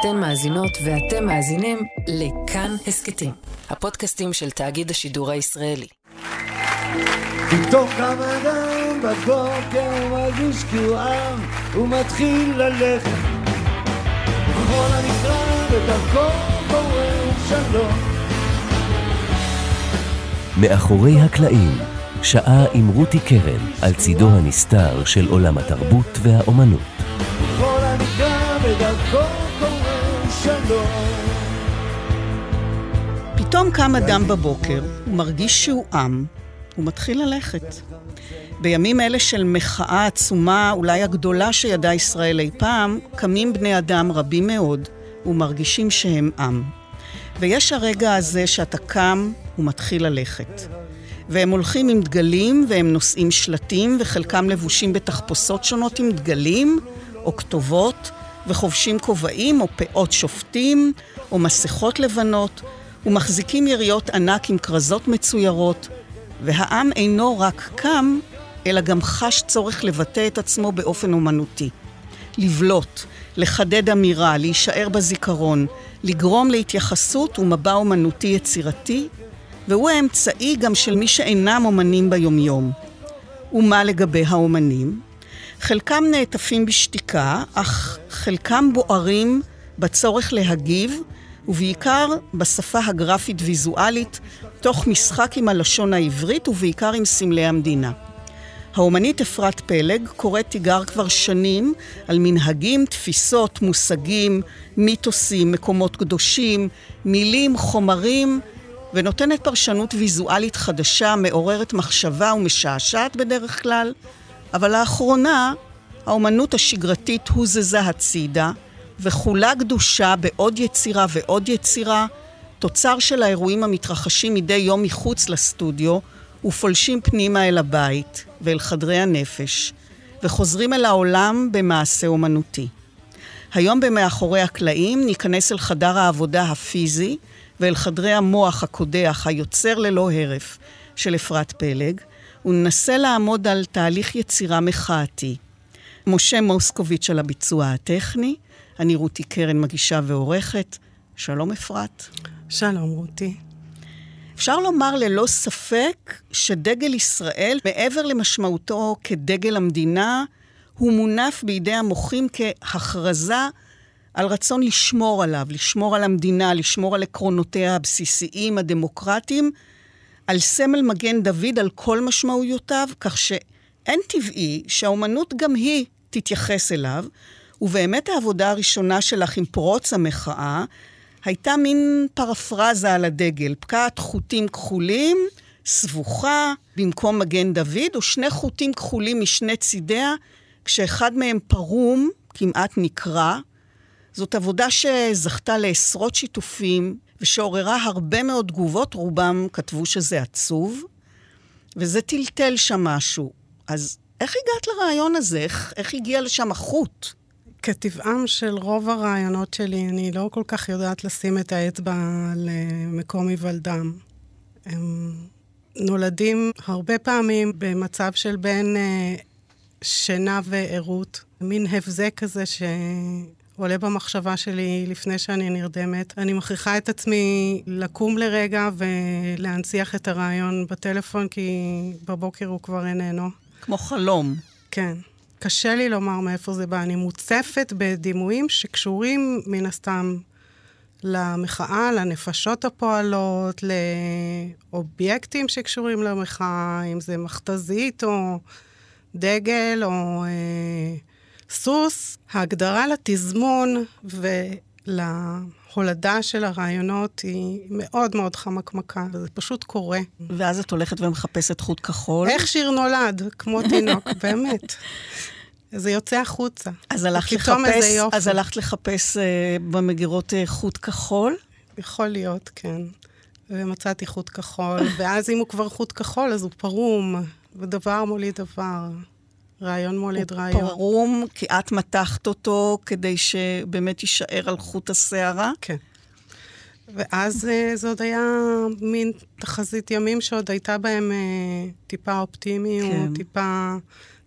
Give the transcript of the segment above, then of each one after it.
אתן מאזינות ואתם מאזינים לכאן הסכתים, הפודקאסטים של תאגיד השידור הישראלי. קם אדם בבוקר, הוא מרגיש כאילו הוא מתחיל ללכת. בכל הנקרא בדרכו קורא שלום. מאחורי הקלעים, שעה עם רותי קרן על צידו הנסתר של עולם התרבות והאומנות. פתאום קם אדם בבוקר, הוא מרגיש שהוא עם, הוא מתחיל ללכת. בימים אלה של מחאה עצומה, אולי הגדולה שידעה ישראל אי פעם, קמים בני אדם רבים מאוד ומרגישים שהם עם. ויש הרגע הזה שאתה קם ומתחיל ללכת. והם הולכים עם דגלים והם נושאים שלטים וחלקם לבושים בתחפושות שונות עם דגלים או כתובות וחובשים כובעים או פאות שופטים או מסכות לבנות ומחזיקים יריות ענק עם כרזות מצוירות והעם אינו רק קם, אלא גם חש צורך לבטא את עצמו באופן אומנותי. לבלוט, לחדד אמירה, להישאר בזיכרון, לגרום להתייחסות ומבע אומנותי יצירתי, והוא האמצעי גם של מי שאינם אומנים ביומיום. ומה לגבי האומנים? חלקם נעטפים בשתיקה, אך חלקם בוערים בצורך להגיב, ובעיקר בשפה הגרפית-ויזואלית, תוך משחק עם הלשון העברית ובעיקר עם סמלי המדינה. האומנית אפרת פלג קוראת תיגר כבר שנים על מנהגים, תפיסות, מושגים, מיתוסים, מקומות קדושים, מילים, חומרים, ונותנת פרשנות ויזואלית חדשה, מעוררת מחשבה ומשעשעת בדרך כלל, אבל לאחרונה האומנות השגרתית הוזזה הצידה, וכולה גדושה בעוד יצירה ועוד יצירה, תוצר של האירועים המתרחשים מדי יום מחוץ לסטודיו, ופולשים פנימה אל הבית ואל חדרי הנפש, וחוזרים אל העולם במעשה אומנותי. היום במאחורי הקלעים ניכנס אל חדר העבודה הפיזי ואל חדרי המוח הקודח, היוצר ללא הרף, של אפרת פלג, וננסה לעמוד על תהליך יצירה מחאתי. משה מוסקוביץ' על הביצוע הטכני, אני רותי קרן, מגישה ועורכת. שלום אפרת. שלום רותי. אפשר לומר ללא ספק שדגל ישראל, מעבר למשמעותו כדגל המדינה, הוא מונף בידי המוחים כהכרזה על רצון לשמור עליו, לשמור על המדינה, לשמור על עקרונותיה הבסיסיים, הדמוקרטיים, על סמל מגן דוד, על כל משמעויותיו, כך שאין טבעי שהאומנות גם היא תתייחס אליו, ובאמת העבודה הראשונה שלך עם פרוץ המחאה הייתה מין פרפרזה על הדגל, פקעת חוטים כחולים, סבוכה, במקום מגן דוד, ושני חוטים כחולים משני צידיה, כשאחד מהם פרום, כמעט נקרע. זאת עבודה שזכתה לעשרות שיתופים, ושעוררה הרבה מאוד תגובות, רובם כתבו שזה עצוב, וזה טלטל שם משהו. אז איך הגעת לרעיון הזה? איך, איך הגיע לשם החוט? כטבעם של רוב הרעיונות שלי, אני לא כל כך יודעת לשים את האצבע על מקום היוולדם. הם נולדים הרבה פעמים במצב של בין אה, שינה וערות, מין הבזק כזה שעולה במחשבה שלי לפני שאני נרדמת. אני מכריחה את עצמי לקום לרגע ולהנציח את הרעיון בטלפון, כי בבוקר הוא כבר איננו. כמו חלום. כן. קשה לי לומר מאיפה זה בא. אני מוצפת בדימויים שקשורים מן הסתם למחאה, לנפשות הפועלות, לאובייקטים שקשורים למחאה, אם זה מכתזית או דגל או אה, סוס. ההגדרה לתזמון ולהולדה של הרעיונות היא מאוד מאוד חמקמקה, וזה פשוט קורה. ואז את הולכת ומחפשת חוט כחול. איך שיר נולד, כמו תינוק, באמת. זה יוצא החוצה. אז הלכת לחפש, אז הלכת לחפש uh, במגירות uh, חוט כחול? יכול להיות, כן. ומצאתי חוט כחול, ואז אם הוא כבר חוט כחול, אז הוא פרום, ודבר מוליד דבר. רעיון מוליד רעיון. הוא פרום כי את מתחת אותו כדי שבאמת יישאר על חוט השערה? כן. ואז uh, זה עוד היה מין תחזית ימים שעוד הייתה בהם uh, טיפה אופטימיות, כן. טיפה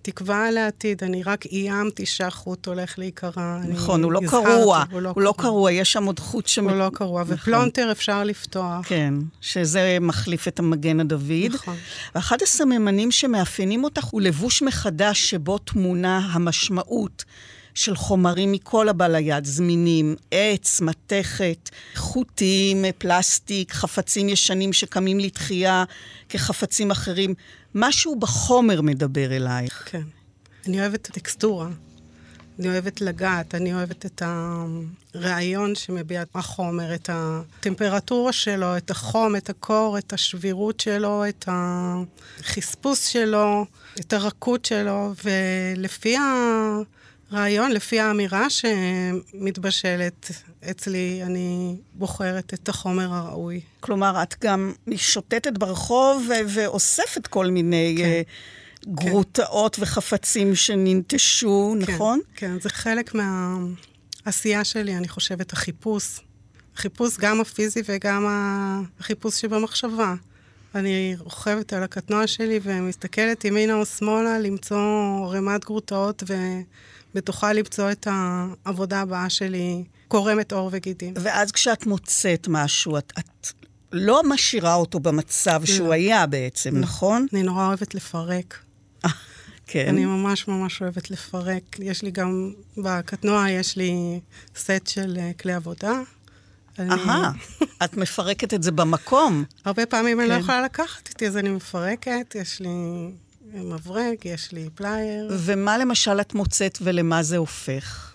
תקווה לעתיד, אני רק איימתי שהחוט הולך להיקרע. נכון, הוא לא קרוע, הוא לא הוא לא קרוע, יש שם עוד חוט ש... הוא לא קרוע, ופלונטר אפשר לפתוח. כן, שזה מחליף את המגן הדוד. נכון. ואחד הסממנים שמאפיינים אותך הוא לבוש מחדש שבו תמונה המשמעות של חומרים מכל הבא ליד, זמינים, עץ, מתכת, חוטים, פלסטיק, חפצים ישנים שקמים לתחייה כחפצים אחרים. משהו בחומר מדבר אלייך. כן. אני אוהבת את הטקסטורה. אני אוהבת לגעת, אני אוהבת את הרעיון שמביע החומר, את הטמפרטורה שלו, את החום, את הקור, את השבירות שלו, את החספוס שלו, את הרכות שלו, ולפי הרעיון, לפי האמירה שמתבשלת אצלי, אני בוחרת את החומר הראוי. כלומר, את גם שוטטת ברחוב ו- ואוספת כל מיני כן. כן. גרוטאות כן. וחפצים שננטשו, כן, נכון? כן, זה חלק מהעשייה שלי, אני חושבת, החיפוש. החיפוש גם הפיזי וגם החיפוש שבמחשבה. אני רוכבת על הקטנוע שלי ומסתכלת ימינה או שמאלה למצוא ערימת גרוטאות ובתוכה למצוא את העבודה הבאה שלי, קורמת עור וגידים. ואז כשאת מוצאת משהו, את, את לא משאירה אותו במצב שהוא לא. היה בעצם, נכון? אני נורא אוהבת לפרק. כן. אני ממש ממש אוהבת לפרק. יש לי גם, בקטנוע יש לי סט של אה, כלי עבודה. אני- אהה, את מפרקת את זה במקום. הרבה פעמים אני לא כן. יכולה לקחת איתי, אז אני מפרקת, יש לי מברג, יש לי פלייר. ומה למשל את מוצאת ולמה זה הופך?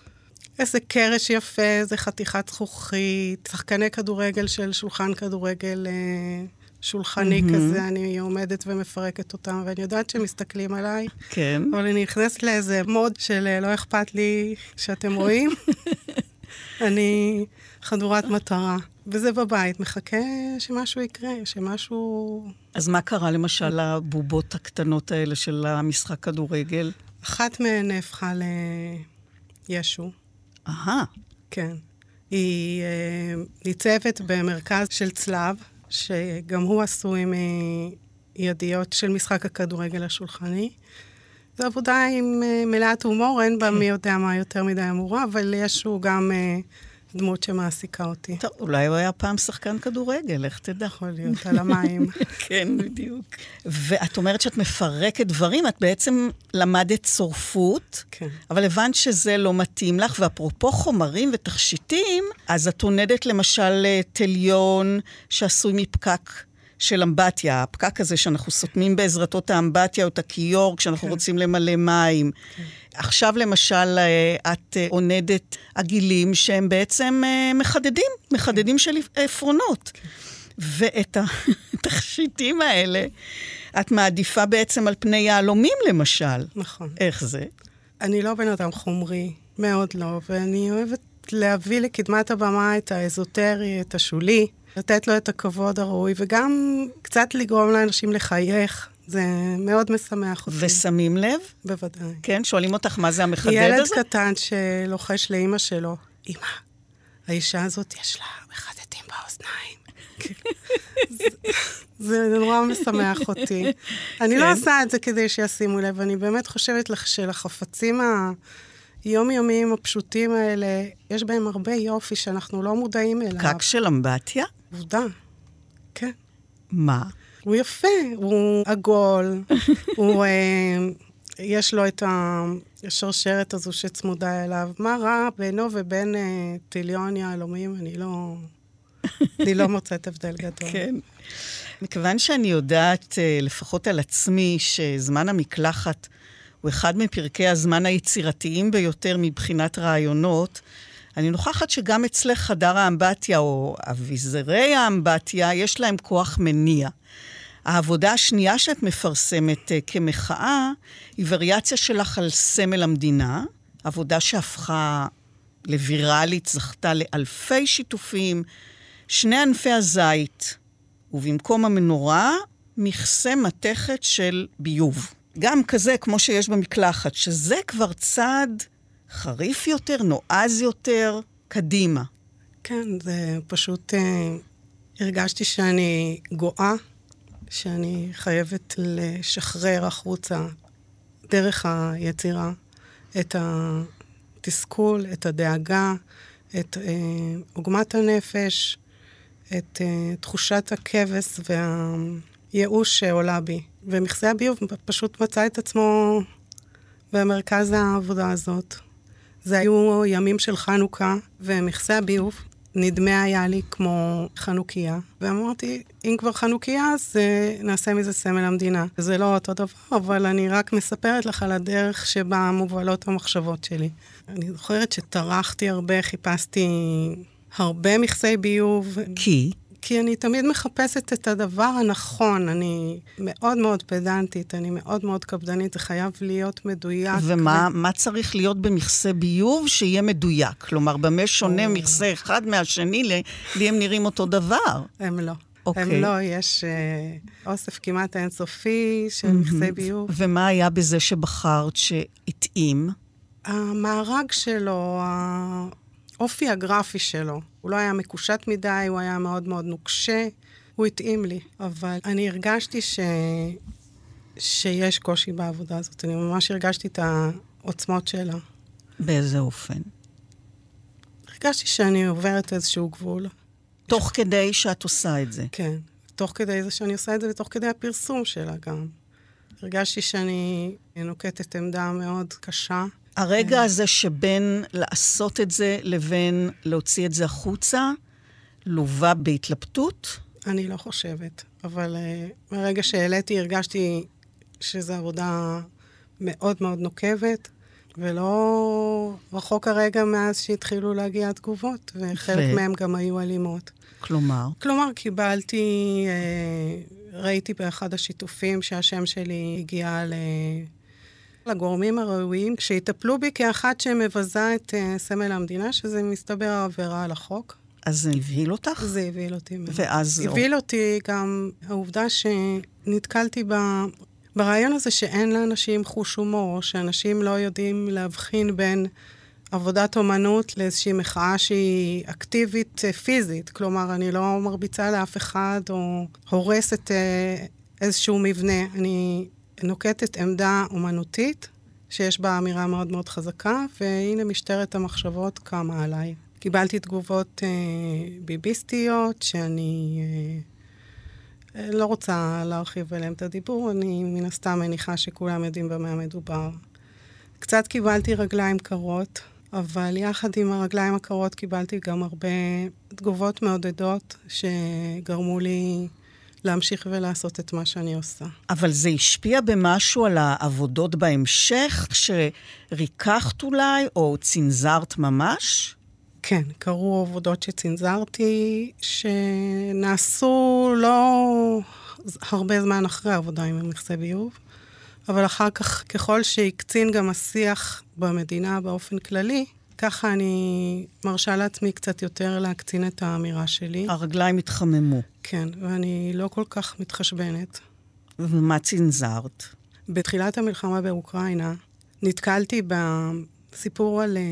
איזה קרש יפה, איזה חתיכת זכוכית, שחקני כדורגל של שולחן כדורגל אה, שולחני מהמם. כזה, אני עומדת ומפרקת אותם, ואני יודעת שהם מסתכלים עליי, כן. אבל אני נכנסת לאיזה mode של אה, לא אכפת לי שאתם רואים. אני חדורת מטרה. וזה בבית, מחכה שמשהו יקרה, שמשהו... אז מה קרה למשל לבובות הקטנות האלה של המשחק כדורגל? אחת מהן נהפכה לישו. אהה, כן. היא אה, ניצבת במרכז של צלב, שגם הוא עשוי מידיות של משחק הכדורגל השולחני. זו עבודה עם אה, מלאת הומור, אין בה מי יודע מה יותר מדי אמורה, אבל יש הוא גם אה, דמות שמעסיקה אותי. טוב, אולי הוא היה פעם שחקן כדורגל, איך תדע? יכול להיות, על המים. כן, בדיוק. ואת אומרת שאת מפרקת דברים, את בעצם למדת צורפות, כן. אבל הבנת שזה לא מתאים לך, ואפרופו חומרים ותכשיטים, אז את עונדת למשל אה, תליון שעשוי מפקק. של אמבטיה, הפקק הזה שאנחנו סותמים בעזרתו את האמבטיה או את הכיור כשאנחנו כן. רוצים למלא מים. עכשיו למשל אה, את אה, עונדת עגילים שהם בעצם אה, מחדדים, מחדדים של עפרונות. ואת התכשיטים האלה את מעדיפה בעצם על פני יהלומים למשל. נכון. איך זה? אני לא בן אדם חומרי, מאוד לא, ואני אוהבת להביא לקדמת הבמה את האזוטרי, את השולי, לתת לו את הכבוד הראוי, וגם קצת לגרום לאנשים לחייך. זה מאוד משמח אותי. ושמים לב? בוודאי. כן, שואלים אותך מה זה המחדד ילד הזה? קטן שלוחש לאימא שלו, אמא, האישה הזאת יש לה מחדדים באוזניים. זה- נורא משמח אותי. אני לא כן. עושה את זה כדי שישימו לב, אני באמת חושבת לך שלחפצים היומיומיים הפשוטים האלה, יש בהם הרבה יופי שאנחנו לא מודעים אליו. פקק של אמבטיה? עובדה, כן. מה? הוא יפה, הוא עגול, הוא... אה, יש לו את השרשרת הזו שצמודה אליו. מה רע בינו ובין אה, טיליון יהלומים? אני לא... אני לא מוצאת הבדל גדול. כן. מכיוון שאני יודעת, אה, לפחות על עצמי, שזמן המקלחת הוא אחד מפרקי הזמן היצירתיים ביותר מבחינת רעיונות, אני נוכחת שגם אצלך חדר האמבטיה, או אביזרי האמבטיה, יש להם כוח מניע. העבודה השנייה שאת מפרסמת אה, כמחאה היא וריאציה שלך על סמל המדינה, עבודה שהפכה לוויראלית, זכתה לאלפי שיתופים, שני ענפי הזית, ובמקום המנורה, מכסה מתכת של ביוב. גם כזה, כמו שיש במקלחת, שזה כבר צעד חריף יותר, נועז יותר, קדימה. כן, זה פשוט... אה, הרגשתי שאני גואה, שאני חייבת לשחרר החוצה דרך היצירה את התסכול, את הדאגה, את אה, עוגמת הנפש, את אה, תחושת הכבש והייאוש שעולה בי. ומכסה הביוב פשוט מצא את עצמו במרכז העבודה הזאת. זה היו ימים של חנוכה, ומכסה הביוב נדמה היה לי כמו חנוכיה. ואמרתי, אם כבר חנוכיה, אז uh, נעשה מזה סמל המדינה. זה לא אותו דבר, אבל אני רק מספרת לך על הדרך שבה מובלות המחשבות שלי. אני זוכרת שטרחתי הרבה, חיפשתי הרבה מכסי ביוב. כי? כי אני תמיד מחפשת את הדבר הנכון. אני מאוד מאוד פדנטית, אני מאוד מאוד קפדנית, זה חייב להיות מדויק. ומה ו... צריך להיות במכסה ביוב שיהיה מדויק? כלומר, במה שונה או... מכסה אחד מהשני, לי הם נראים אותו דבר. הם לא. אוקיי. הם לא, יש אה, אוסף כמעט אינסופי של מכסי ביוב. ומה היה בזה שבחרת שהתאים? המארג שלו, האופי הגרפי שלו. הוא לא היה מקושט מדי, הוא היה מאוד מאוד נוקשה, הוא התאים לי. אבל אני הרגשתי ש... שיש קושי בעבודה הזאת. אני ממש הרגשתי את העוצמות שלה. באיזה אופן? הרגשתי שאני עוברת איזשהו גבול. תוך כדי שאת עושה את זה. כן, תוך כדי זה שאני עושה את זה ותוך כדי הפרסום שלה גם. הרגשתי שאני נוקטת עמדה מאוד קשה. הרגע הזה שבין לעשות את זה לבין להוציא את זה החוצה, לווה בהתלבטות? אני לא חושבת, אבל uh, מהרגע שהעליתי הרגשתי שזו עבודה מאוד מאוד נוקבת, ולא רחוק הרגע מאז שהתחילו להגיע התגובות, וחלק ו... מהם גם היו אלימות. כלומר? כלומר, קיבלתי, uh, ראיתי באחד השיתופים שהשם שלי הגיע ל... לגורמים הראויים שיטפלו בי כאחת שמבזה את uh, סמל המדינה, שזה מסתבר עבירה על החוק. אז זה הבהיל אותך? זה הבהיל אותי. ואז... הבהיל אותי גם העובדה שנתקלתי ב... ברעיון הזה שאין לאנשים חוש הומור, שאנשים לא יודעים להבחין בין עבודת אומנות לאיזושהי מחאה שהיא אקטיבית אה, פיזית. כלומר, אני לא מרביצה לאף אחד או הורסת אה, איזשהו מבנה. אני נוקטת עמדה אומנותית, שיש בה אמירה מאוד מאוד חזקה, והנה משטרת המחשבות קמה עליי. קיבלתי תגובות אה, ביביסטיות, שאני אה, לא רוצה להרחיב עליהן את הדיבור, אני מן הסתם מניחה שכולם יודעים במה מדובר. קצת קיבלתי רגליים קרות, אבל יחד עם הרגליים הקרות קיבלתי גם הרבה תגובות מעודדות שגרמו לי להמשיך ולעשות את מה שאני עושה. אבל זה השפיע במשהו על העבודות בהמשך, שריככת אולי, או צנזרת ממש? כן, קרו עבודות שצנזרתי, שנעשו לא הרבה זמן אחרי העבודה עם המכסה ביוב, אבל אחר כך, ככל שהקצין גם השיח במדינה באופן כללי, ככה אני מרשה לעצמי קצת יותר להקצין את האמירה שלי. הרגליים התחממו. כן, ואני לא כל כך מתחשבנת. ומה צנזרת? בתחילת המלחמה באוקראינה נתקלתי בסיפור על, אה,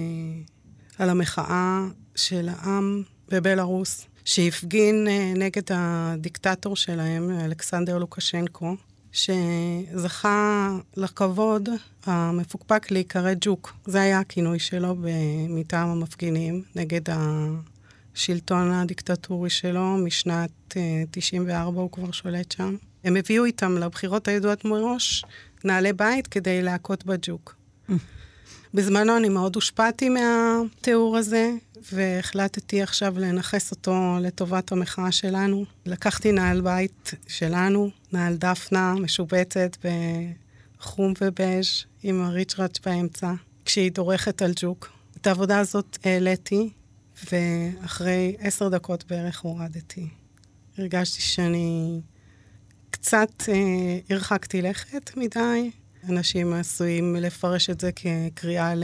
על המחאה של העם בבלארוס, שהפגין אה, נגד הדיקטטור שלהם, אלכסנדר לוקשנקו, שזכה לכבוד המפוקפק להיקרא ג'וק. זה היה הכינוי שלו מטעם המפגינים נגד השלטון הדיקטטורי שלו. משנת 94 אה, הוא כבר שולט שם. הם הביאו איתם לבחירות הידועות מראש נעלי בית כדי להכות בג'וק. בזמנו אני מאוד הושפעתי מהתיאור הזה, והחלטתי עכשיו לנכס אותו לטובת המחאה שלנו. לקחתי נעל בית שלנו, נעל דפנה, משובצת בחום ובז' עם הריצ'ראץ' באמצע, כשהיא דורכת על ג'וק. את העבודה הזאת העליתי, ואחרי עשר דקות בערך הורדתי. הרגשתי שאני קצת אה, הרחקתי לכת מדי. אנשים עשויים לפרש את זה כקריאה ל...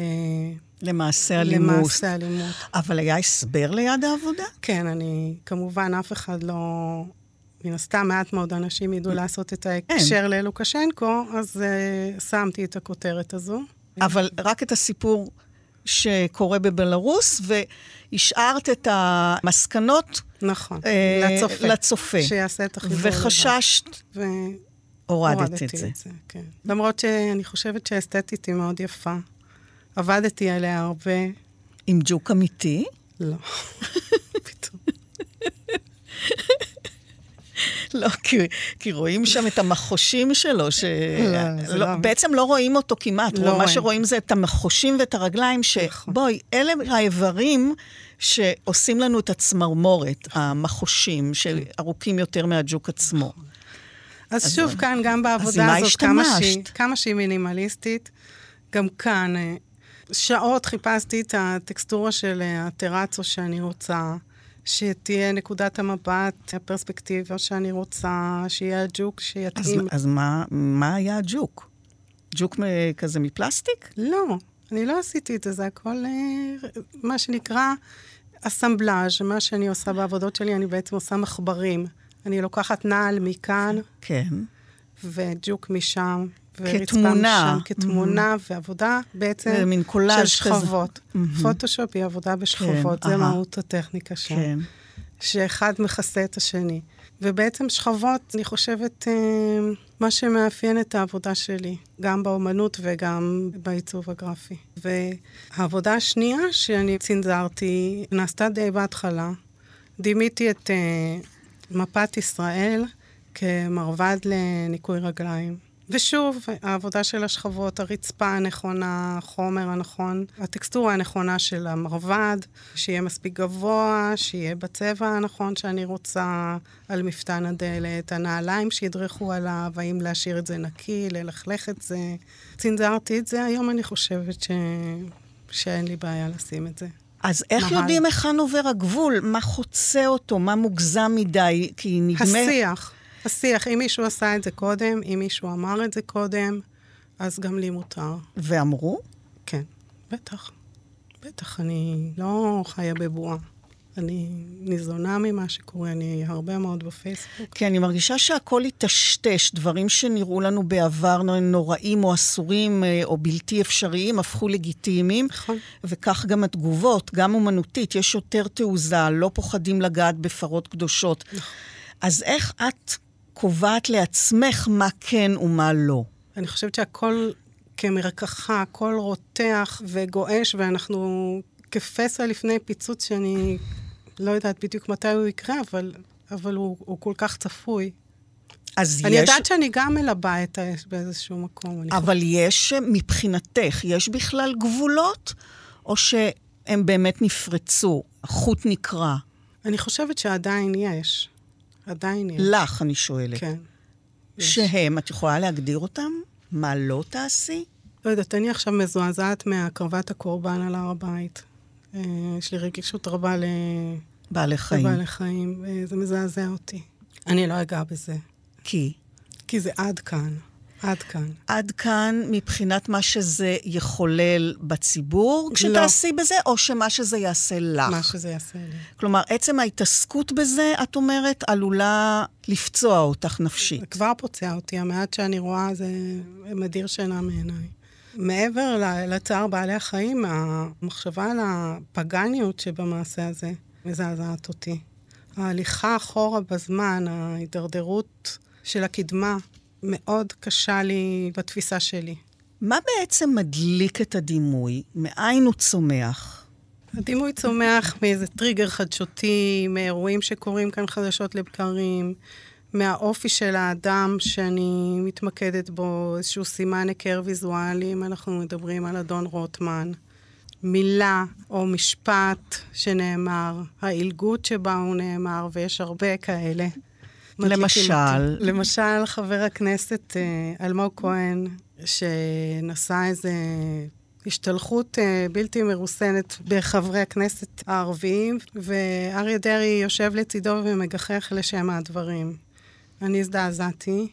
למעשה אלימות. למעשה אלימות. אבל היה הסבר ליד העבודה? כן, אני, כמובן, אף אחד לא... מן הסתם, מעט מאוד אנשים ידעו לעשות את ההקשר ללוקשנקו, אז uh, שמתי את הכותרת הזו. אבל רק את הסיפור שקורה בבלארוס, והשארת את המסקנות... נכון, uh, לצופה. לצופה. שיעשה את החיבור. וחששת... ו... הורדת הורדתי את זה. את זה, כן. למרות שאני חושבת שהאסתטית היא מאוד יפה. עבדתי עליה הרבה. עם ג'וק אמיתי? לא. פתאום. לא, כי, כי רואים שם את המחושים שלו, ש... לא, זה לא. בעצם לא רואים אותו כמעט. לא מה רואים. שרואים זה את המחושים ואת הרגליים, נכון. שבואי, אלה האיברים שעושים לנו את הצמרמורת, המחושים, שארוכים יותר מהג'וק עצמו. אז שוב, כאן, גם בעבודה הזאת, כמה? שהיא, כמה שהיא מינימליסטית, גם כאן, אה, שעות חיפשתי את הטקסטורה של אה, הטרצו שאני רוצה, שתהיה נקודת המבט, הפרספקטיבה שאני רוצה, שיהיה הג'וק אז, שיתאים. אז מה, מה היה הג'וק? ג'וק מ- כזה מפלסטיק? לא, אני לא עשיתי את זה, זה הכל אה, מה שנקרא אסמבלאז', מה שאני עושה בעבודות שלי, אני בעצם עושה מחברים. אני לוקחת נעל מכאן כן. וג'וק משם. כתמונה. משם, כתמונה, ועבודה בעצם של כזה. שכבות. פוטושופ היא עבודה בשכבות, כן, זה אהה. מהות הטכניקה שם. כן. שאחד מכסה את השני. ובעצם שכבות, אני חושבת, אה, מה שמאפיין את העבודה שלי, גם באומנות וגם בעיצוב הגרפי. והעבודה השנייה שאני צנזרתי, נעשתה די בהתחלה. דימיתי את אה, מפת ישראל כמרבד לניקוי רגליים. ושוב, העבודה של השכבות, הרצפה הנכונה, החומר הנכון, הטקסטורה הנכונה של המרבד, שיהיה מספיק גבוה, שיהיה בצבע הנכון שאני רוצה, על מפתן הדלת, הנעליים שידרכו עליו, האם להשאיר את זה נקי, ללכלך את זה. צנזרתי את זה, היום אני חושבת ש... שאין לי בעיה לשים את זה. אז איך נהל. יודעים היכן עובר הגבול? מה חוצה אותו? מה מוגזם מדי? כי נדמה... השיח, השיח, אם מישהו עשה את זה קודם, אם מישהו אמר את זה קודם, אז גם לי מותר. ואמרו? כן, בטח. בטח, אני לא חיה בבועה. אני ניזונה ממה שקורה, אני הרבה מאוד בפייסבוק. כי אני מרגישה שהכל היטשטש, דברים שנראו לנו בעבר נוראים או אסורים אה, או בלתי אפשריים, הפכו לגיטימיים. נכון. וכך גם התגובות, גם אומנותית, יש יותר תעוזה, לא פוחדים לגעת בפרות קדושות. אז איך את קובעת לעצמך מה כן ומה לא? אני חושבת שהכל כמרקחה, הכל רותח וגועש, ואנחנו כפסע לפני פיצוץ שאני לא יודעת בדיוק מתי הוא יקרה, אבל, אבל הוא, הוא כל כך צפוי. אז אני יש... יודעת שאני גם מלבה את האש באיזשהו מקום. אני אבל יש, מבחינתך, יש בכלל גבולות? או שהם באמת נפרצו, החוט נקרע? אני חושבת שעדיין יש. עדיין יש. לך, אני שואלת. כן. שהם, את יכולה להגדיר אותם? מה לא תעשי? לא יודעת, אני עכשיו מזועזעת מהקרבת הקורבן על הר הבית. אה, יש לי רגישות רבה ל- בעלי חיים. לבעלי חיים, וזה מזעזע אותי. אני לא אגע בזה, כי כי זה עד כאן. עד כאן. עד כאן מבחינת מה שזה יחולל בציבור לא. כשתעשי בזה, או שמה שזה יעשה לך? מה שזה יעשה לי. כלומר, עצם ההתעסקות בזה, את אומרת, עלולה לפצוע אותך זה נפשית. כבר פוצע אותי, המעט שאני רואה זה מדיר שינה מעיניי. מעבר לצער בעלי החיים, המחשבה על הפגניות שבמעשה הזה מזעזעת אותי. ההליכה אחורה בזמן, ההידרדרות של הקדמה, מאוד קשה לי בתפיסה שלי. מה בעצם מדליק את הדימוי? מאין הוא צומח? הדימוי צומח מאיזה טריגר חדשותי, מאירועים שקורים כאן חדשות לבקרים, מהאופי של האדם שאני מתמקדת בו, איזשהו סימן היכר ויזואלי, אם אנחנו מדברים על אדון רוטמן. מילה או משפט שנאמר, העילגות שבה הוא נאמר, ויש הרבה כאלה. למשל? למשל, חבר הכנסת אה, אלמוג כהן, שנשא איזה השתלחות אה, בלתי מרוסנת בחברי הכנסת הערביים, ואריה דרעי יושב לצידו ומגחך לשם הדברים. אני הזדעזעתי,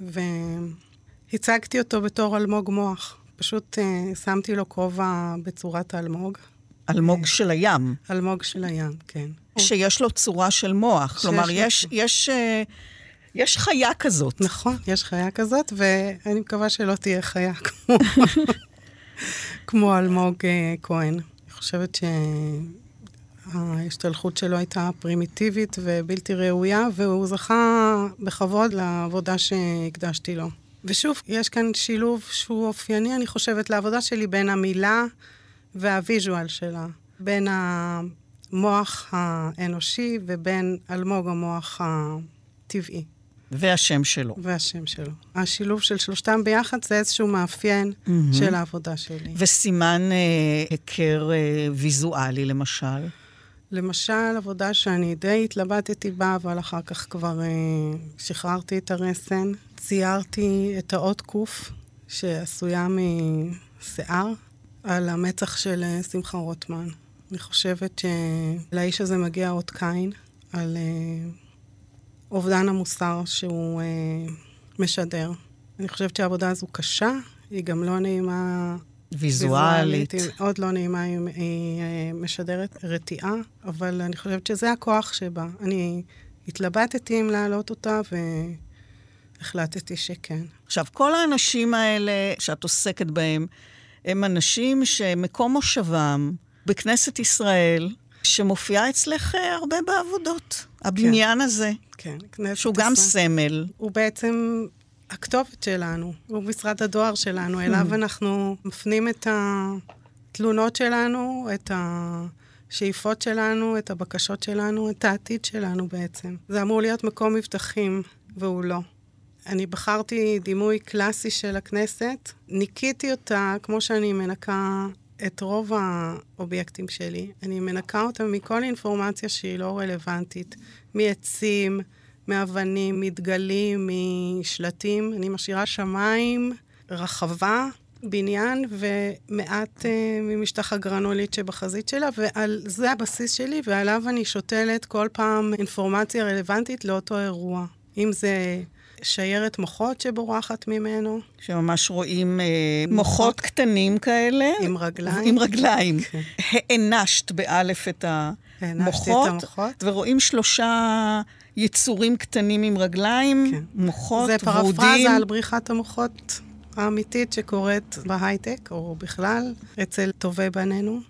והצגתי אותו בתור אלמוג מוח. פשוט אה, שמתי לו כובע בצורת האלמוג. אלמוג של הים, אלמוג של הים, כן. שיש לו צורה של מוח. כלומר, לו- יש, יש, אה, יש חיה כזאת. נכון, יש חיה כזאת, ואני מקווה שלא תהיה חיה כמו, כמו אלמוג אה, כהן. אני חושבת ההשתלחות שלו הייתה פרימיטיבית ובלתי ראויה, והוא זכה בכבוד לעבודה שהקדשתי לו. ושוב, יש כאן שילוב שהוא אופייני, אני חושבת, לעבודה שלי בין המילה והוויז'ואל שלה. בין המוח האנושי ובין אלמוג המוח הטבעי. והשם שלו. והשם שלו. השילוב של שלושתם ביחד זה איזשהו מאפיין mm-hmm. של העבודה שלי. וסימן אה, היכר אה, ויזואלי, למשל? למשל, עבודה שאני די התלבטתי בה, אבל אחר כך כבר אה, שחררתי את הרסן. ציירתי את האות קוף, שעשויה משיער, על המצח של אה, שמחה רוטמן. אני חושבת שלאיש הזה מגיע אות קין על אה, אובדן המוסר שהוא אה, משדר. אני חושבת שהעבודה הזו קשה, היא גם לא נעימה... ויזואלית. היא מאוד לא נעימה, היא, היא משדרת רתיעה, אבל אני חושבת שזה הכוח שבה. אני התלבטתי אם להעלות אותה, והחלטתי שכן. עכשיו, כל האנשים האלה שאת עוסקת בהם, הם אנשים שמקום מושבם בכנסת ישראל, שמופיעה אצלך אה, הרבה בעבודות. הבניין כן. הזה. כן, כנסת שהוא גם סמל. הוא בעצם הכתובת שלנו, הוא משרד הדואר שלנו, אליו mm. אנחנו מפנים את התלונות שלנו, את השאיפות שלנו, את הבקשות שלנו, את העתיד שלנו בעצם. זה אמור להיות מקום מבטחים, והוא לא. אני בחרתי דימוי קלאסי של הכנסת, ניקיתי אותה כמו שאני מנקה את רוב האובייקטים שלי. אני מנקה אותם מכל אינפורמציה שהיא לא רלוונטית, מעצים, מאבנים, מדגלים, משלטים. אני משאירה שמיים, רחבה, בניין ומעט uh, ממשטח הגרנולית שבחזית שלה, ועל זה הבסיס שלי, ועליו אני שותלת כל פעם אינפורמציה רלוונטית לאותו אירוע. אם זה שיירת מוחות שבורחת ממנו. שממש רואים אה, מוחות קטנים כאלה. עם רגליים. עם רגליים. כן. הענשת באלף את המוחות. את המוחות. ורואים שלושה יצורים קטנים עם רגליים, כן. מוחות, ורודים. זה פרפרזה על בריחת המוחות האמיתית שקורית בהייטק, או בכלל, אצל טובי בנינו.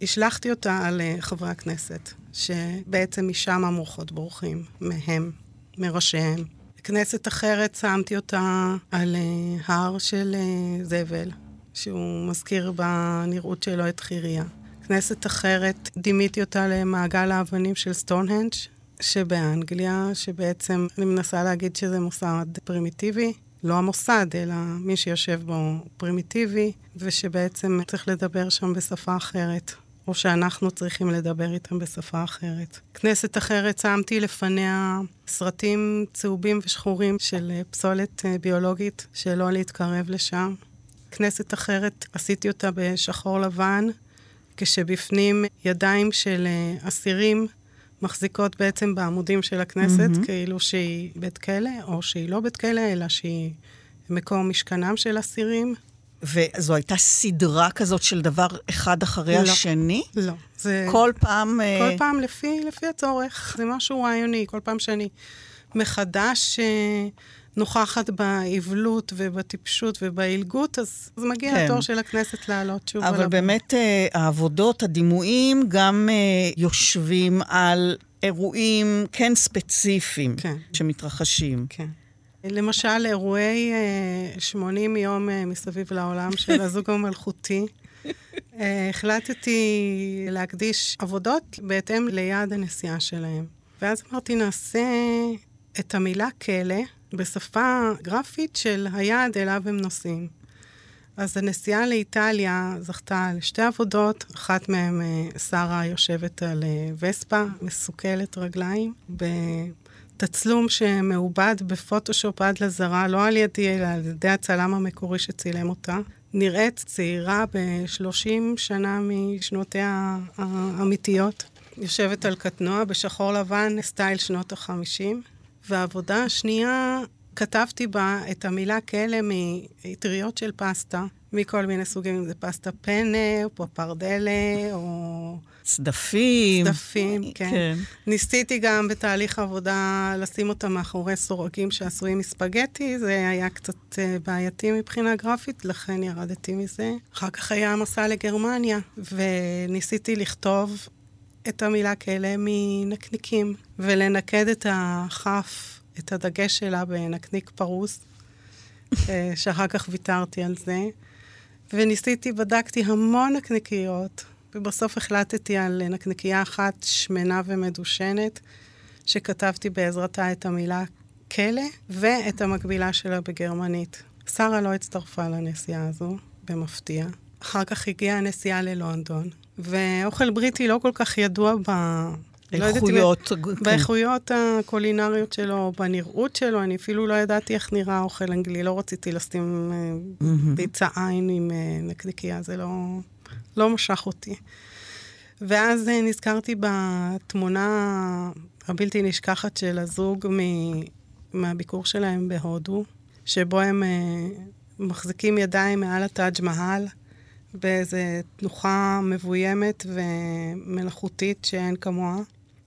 והשלכתי אותה על אה, חברי הכנסת, שבעצם משם המוחות בורחים, מהם. מראשיהם. כנסת אחרת שמתי אותה על uh, הר של uh, זבל, שהוא מזכיר בנראות שלו את חירייה. כנסת אחרת, דימיתי אותה למעגל האבנים של סטונהנג' שבאנגליה, שבעצם אני מנסה להגיד שזה מוסד פרימיטיבי. לא המוסד, אלא מי שיושב בו פרימיטיבי, ושבעצם צריך לדבר שם בשפה אחרת. או שאנחנו צריכים לדבר איתם בשפה אחרת. כנסת אחרת שמתי לפניה סרטים צהובים ושחורים של אה, פסולת אה, ביולוגית, שלא להתקרב לשם. כנסת אחרת עשיתי אותה בשחור לבן, כשבפנים ידיים של אה, אסירים מחזיקות בעצם בעמודים של הכנסת, mm-hmm. כאילו שהיא בית כלא, או שהיא לא בית כלא, אלא שהיא מקום משכנם של אסירים. וזו הייתה סדרה כזאת של דבר אחד אחרי לא, השני? לא. זה... כל פעם... כל uh... פעם לפי, לפי הצורך. זה משהו רעיוני. כל פעם שאני מחדש uh, נוכחת באבלות ובטיפשות ובעילגות, אז, מגיע כן. התור של הכנסת לעלות שוב. אבל באמת uh, העבודות, הדימויים, גם uh, יושבים על אירועים כן ספציפיים כן. שמתרחשים. כן. למשל, אירועי 80 אה, יום אה, מסביב לעולם של הזוג המלכותי. אה, החלטתי להקדיש עבודות בהתאם ליעד הנסיעה שלהם. ואז אמרתי, נעשה את המילה כלא בשפה גרפית של היעד אליו הם נוסעים. אז הנסיעה לאיטליה זכתה לשתי עבודות, אחת מהן שרה יושבת על וספה, מסוכלת רגליים, תצלום שמעובד בפוטושופ עד לזרה, לא על ידי, אלא על ידי הצלם המקורי שצילם אותה. נראית צעירה ב-30 שנה משנותיה האמיתיות. יושבת על קטנוע בשחור לבן, סטייל שנות ה-50. והעבודה השנייה, כתבתי בה את המילה כלא מאטריות של פסטה, מכל מיני סוגים, אם זה פסטה פנה, או פפרדלה, או צדפים. צדפים, כן. כן. ניסיתי גם בתהליך עבודה לשים אותם מאחורי סורגים שעשויים מספגטי, זה היה קצת אה, בעייתי מבחינה גרפית, לכן ירדתי מזה. אחר כך היה המסע לגרמניה, וניסיתי לכתוב את המילה כלא מנקניקים, ולנקד את הכף, את הדגש שלה בנקניק פרוס, אה, שאחר כך ויתרתי על זה. וניסיתי, בדקתי המון נקניקיות, ובסוף החלטתי על נקניקייה אחת שמנה ומדושנת, שכתבתי בעזרתה את המילה כלא, ואת המקבילה שלה בגרמנית. שרה לא הצטרפה לנסיעה הזו, במפתיע. אחר כך הגיעה הנסיעה ללונדון, ואוכל בריטי לא כל כך ידוע ב... לא איכויות. כן. באיכויות הקולינריות שלו, או בנראות שלו, אני אפילו לא ידעתי איך נראה אוכל אנגלי, לא רציתי לשים mm-hmm. ביצה עין עם אה, נקניקייה, זה לא, לא משך אותי. ואז אה, נזכרתי בתמונה הבלתי נשכחת של הזוג מ... מהביקור שלהם בהודו, שבו הם מחזיקים ידיים מעל הטאג' מהל, באיזו תנוחה מבוימת ומלאכותית שאין כמוה.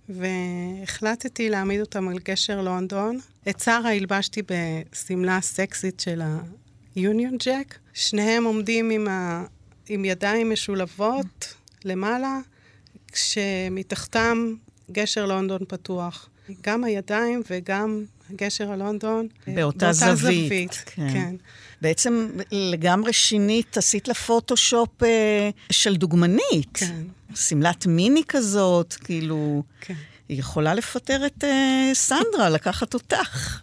והחלטתי להעמיד אותם על גשר לונדון. את שרה הלבשתי בשמלה סקסית של ה-Union Jack. שניהם עומדים עם, ה... עם ידיים משולבות למעלה, כשמתחתם גשר לונדון פתוח. גם הידיים וגם גשר הלונדון. באותה, באותה זווית. זווית. כן. כן. בעצם לגמרי שינית, עשית לה פוטושופ אה, של דוגמנית. כן. שמלת מיני כזאת, כאילו... כן. היא יכולה לפטר את אה, סנדרה, לקחת אותך.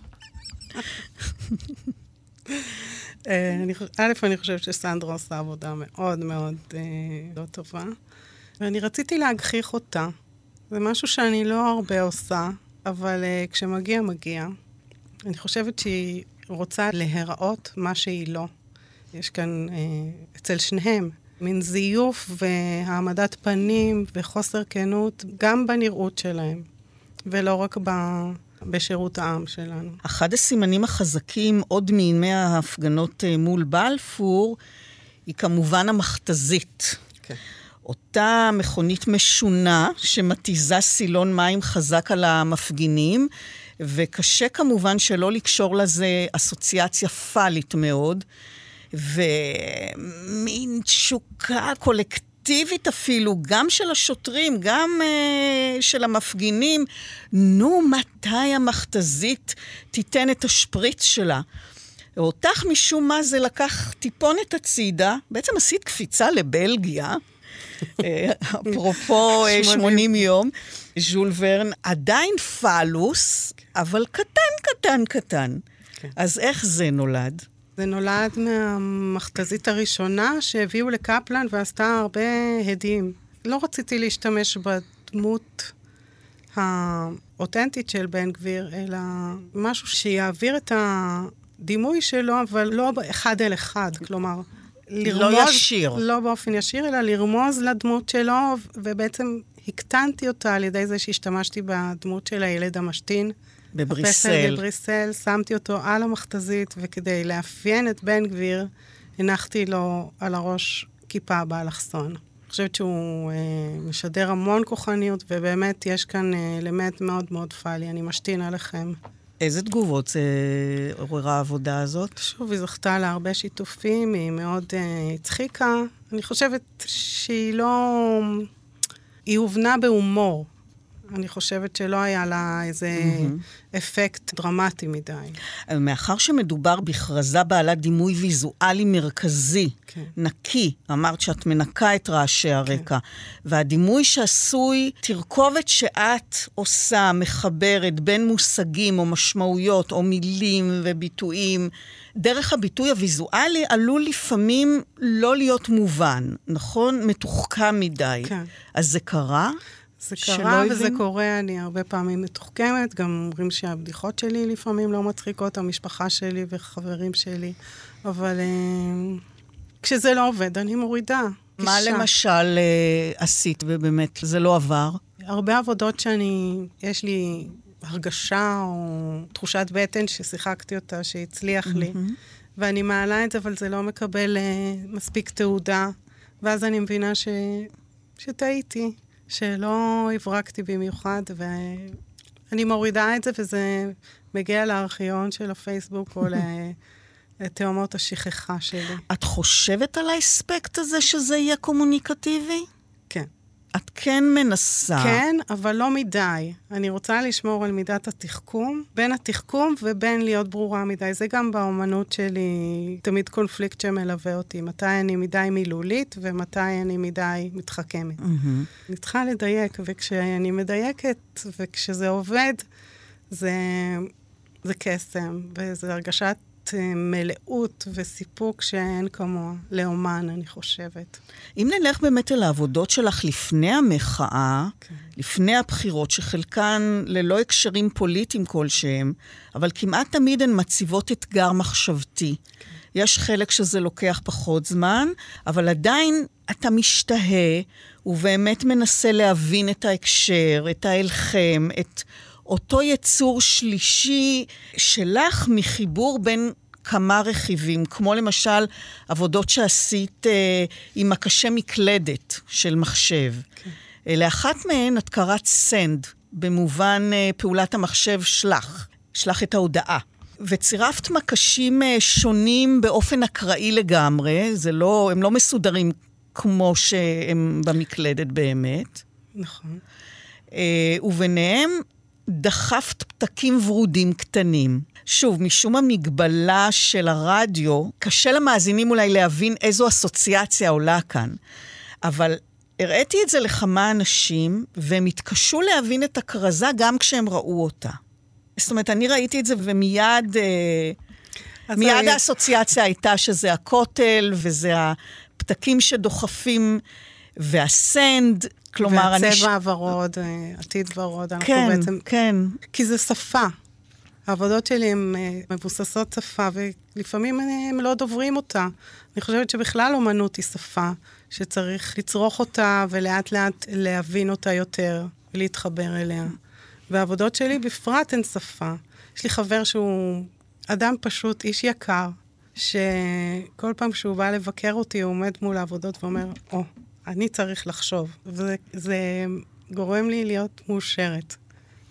אה, א', אני חושבת שסנדרה עושה עבודה מאוד מאוד אה, לא טובה, ואני רציתי להגחיך אותה. זה משהו שאני לא הרבה עושה, אבל uh, כשמגיע, מגיע. אני חושבת שהיא רוצה להיראות מה שהיא לא. יש כאן, אצל שניהם, מין זיוף והעמדת פנים וחוסר כנות, גם בנראות שלהם, ולא רק ב... בשירות העם שלנו. אחד הסימנים החזקים עוד מימי ההפגנות אה, מול בלפור, היא כמובן המכתזית. כן. אותה מכונית משונה שמתיזה סילון מים חזק על המפגינים, וקשה כמובן שלא לקשור לזה אסוציאציה פאלית מאוד, ומין תשוקה קולקטיבית אפילו, גם של השוטרים, גם uh, של המפגינים. נו, מתי המכתזית תיתן את השפריץ שלה? אותך משום מה זה לקח טיפונת הצידה, בעצם עשית קפיצה לבלגיה. אה, אפרופו 80 אה, יום, ז'ול ורן עדיין פלוס, אבל קטן, קטן, קטן. כן. אז איך זה נולד? זה נולד מהמכתזית הראשונה שהביאו לקפלן ועשתה הרבה הדים. לא רציתי להשתמש בדמות האותנטית של בן גביר, אלא משהו שיעביר את הדימוי שלו, אבל לא אחד אל אחד. כלומר, לרמוז... לא ישיר. לא באופן ישיר, אלא לרמוז לדמות שלו, ובעצם הקטנתי אותה על ידי זה שהשתמשתי בדמות של הילד המשתין. בבריסל. בבריסל, שמתי אותו על המכתזית, וכדי לאפיין את בן גביר, הנחתי לו על הראש כיפה באלכסון. אני חושבת שהוא אה, משדר המון כוחניות, ובאמת יש כאן אה, אלמנט מאוד מאוד פאלי, אני משתין עליכם. איזה תגובות זה עוררה העבודה הזאת? שוב, היא זכתה להרבה שיתופים, היא מאוד uh, הצחיקה. אני חושבת שהיא לא... היא הובנה בהומור. אני חושבת שלא היה לה איזה mm-hmm. אפקט דרמטי מדי. מאחר שמדובר בכרזה בעלת דימוי ויזואלי מרכזי, כן. נקי, אמרת שאת מנקה את רעשי כן. הרקע, כן. והדימוי שעשוי, תרכובת שאת עושה, מחברת בין מושגים או משמעויות או מילים וביטויים, דרך הביטוי הוויזואלי עלול לפעמים לא להיות מובן, נכון? מתוחכם מדי. כן. אז זה קרה? זה קרה וזה הבין? קורה, אני הרבה פעמים מתוחכמת, גם אומרים שהבדיחות שלי לפעמים לא מצחיקות, המשפחה שלי וחברים שלי, אבל uh, כשזה לא עובד, אני מורידה. מה גישה. למשל uh, עשית ובאמת זה לא עבר? הרבה עבודות שאני, יש לי הרגשה או תחושת בטן ששיחקתי אותה, שהצליח mm-hmm. לי, ואני מעלה את זה, אבל זה לא מקבל uh, מספיק תעודה, ואז אני מבינה ש... שטעיתי. שלא הברקתי במיוחד, ואני מורידה את זה, וזה מגיע לארכיון של הפייסבוק או לתאומות השכחה שלי. את חושבת על האספקט הזה שזה יהיה קומוניקטיבי? את כן מנסה. כן, אבל לא מדי. אני רוצה לשמור על מידת התחכום, בין התחכום ובין להיות ברורה מדי. זה גם באומנות שלי תמיד קונפליקט שמלווה אותי. מתי אני מדי מילולית ומתי אני מדי מתחכמת. Mm-hmm. אני צריכה לדייק, וכשאני מדייקת וכשזה עובד, זה, זה קסם, וזו הרגשת מלאות וסיפוק שאין כמוה, לאומן, אני חושבת. אם נלך באמת אל העבודות שלך לפני המחאה, כן. לפני הבחירות, שחלקן ללא הקשרים פוליטיים כלשהם, אבל כמעט תמיד הן מציבות אתגר מחשבתי. כן. יש חלק שזה לוקח פחות זמן, אבל עדיין אתה משתהה ובאמת מנסה להבין את ההקשר, את ההלחם, את אותו יצור שלישי שלך מחיבור בין כמה רכיבים, כמו למשל עבודות שעשית אה, עם הקשה מקלדת של מחשב. כן. אה, לאחת מהן את קראת סנד, במובן אה, פעולת המחשב שלח, שלח את ההודעה. וצירפת מקשים אה, שונים באופן אקראי לגמרי, זה לא, הם לא מסודרים כמו שהם במקלדת באמת. נכון. אה, וביניהם דחפת פתקים ורודים קטנים. שוב, משום המגבלה של הרדיו, קשה למאזינים אולי להבין איזו אסוציאציה עולה כאן. אבל הראיתי את זה לכמה אנשים, והם התקשו להבין את הכרזה גם כשהם ראו אותה. זאת אומרת, אני ראיתי את זה ומיד... אה, מיד אני... האסוציאציה הייתה שזה הכותל, וזה הפתקים שדוחפים, והסנד, כלומר, והצבע אני... והצבע הוורוד, אה, עתיד ורוד, אנחנו כן, בעצם... כן, כן. כי זה שפה. העבודות שלי הן אה, מבוססות שפה, ולפעמים הם לא דוברים אותה. אני חושבת שבכלל אומנות היא שפה, שצריך לצרוך אותה ולאט לאט להבין אותה יותר, ולהתחבר אליה. והעבודות שלי בפרט הן שפה. יש לי חבר שהוא אדם פשוט, איש יקר, שכל פעם שהוא בא לבקר אותי, הוא עומד מול העבודות ואומר, או, oh, אני צריך לחשוב. וזה גורם לי להיות מאושרת.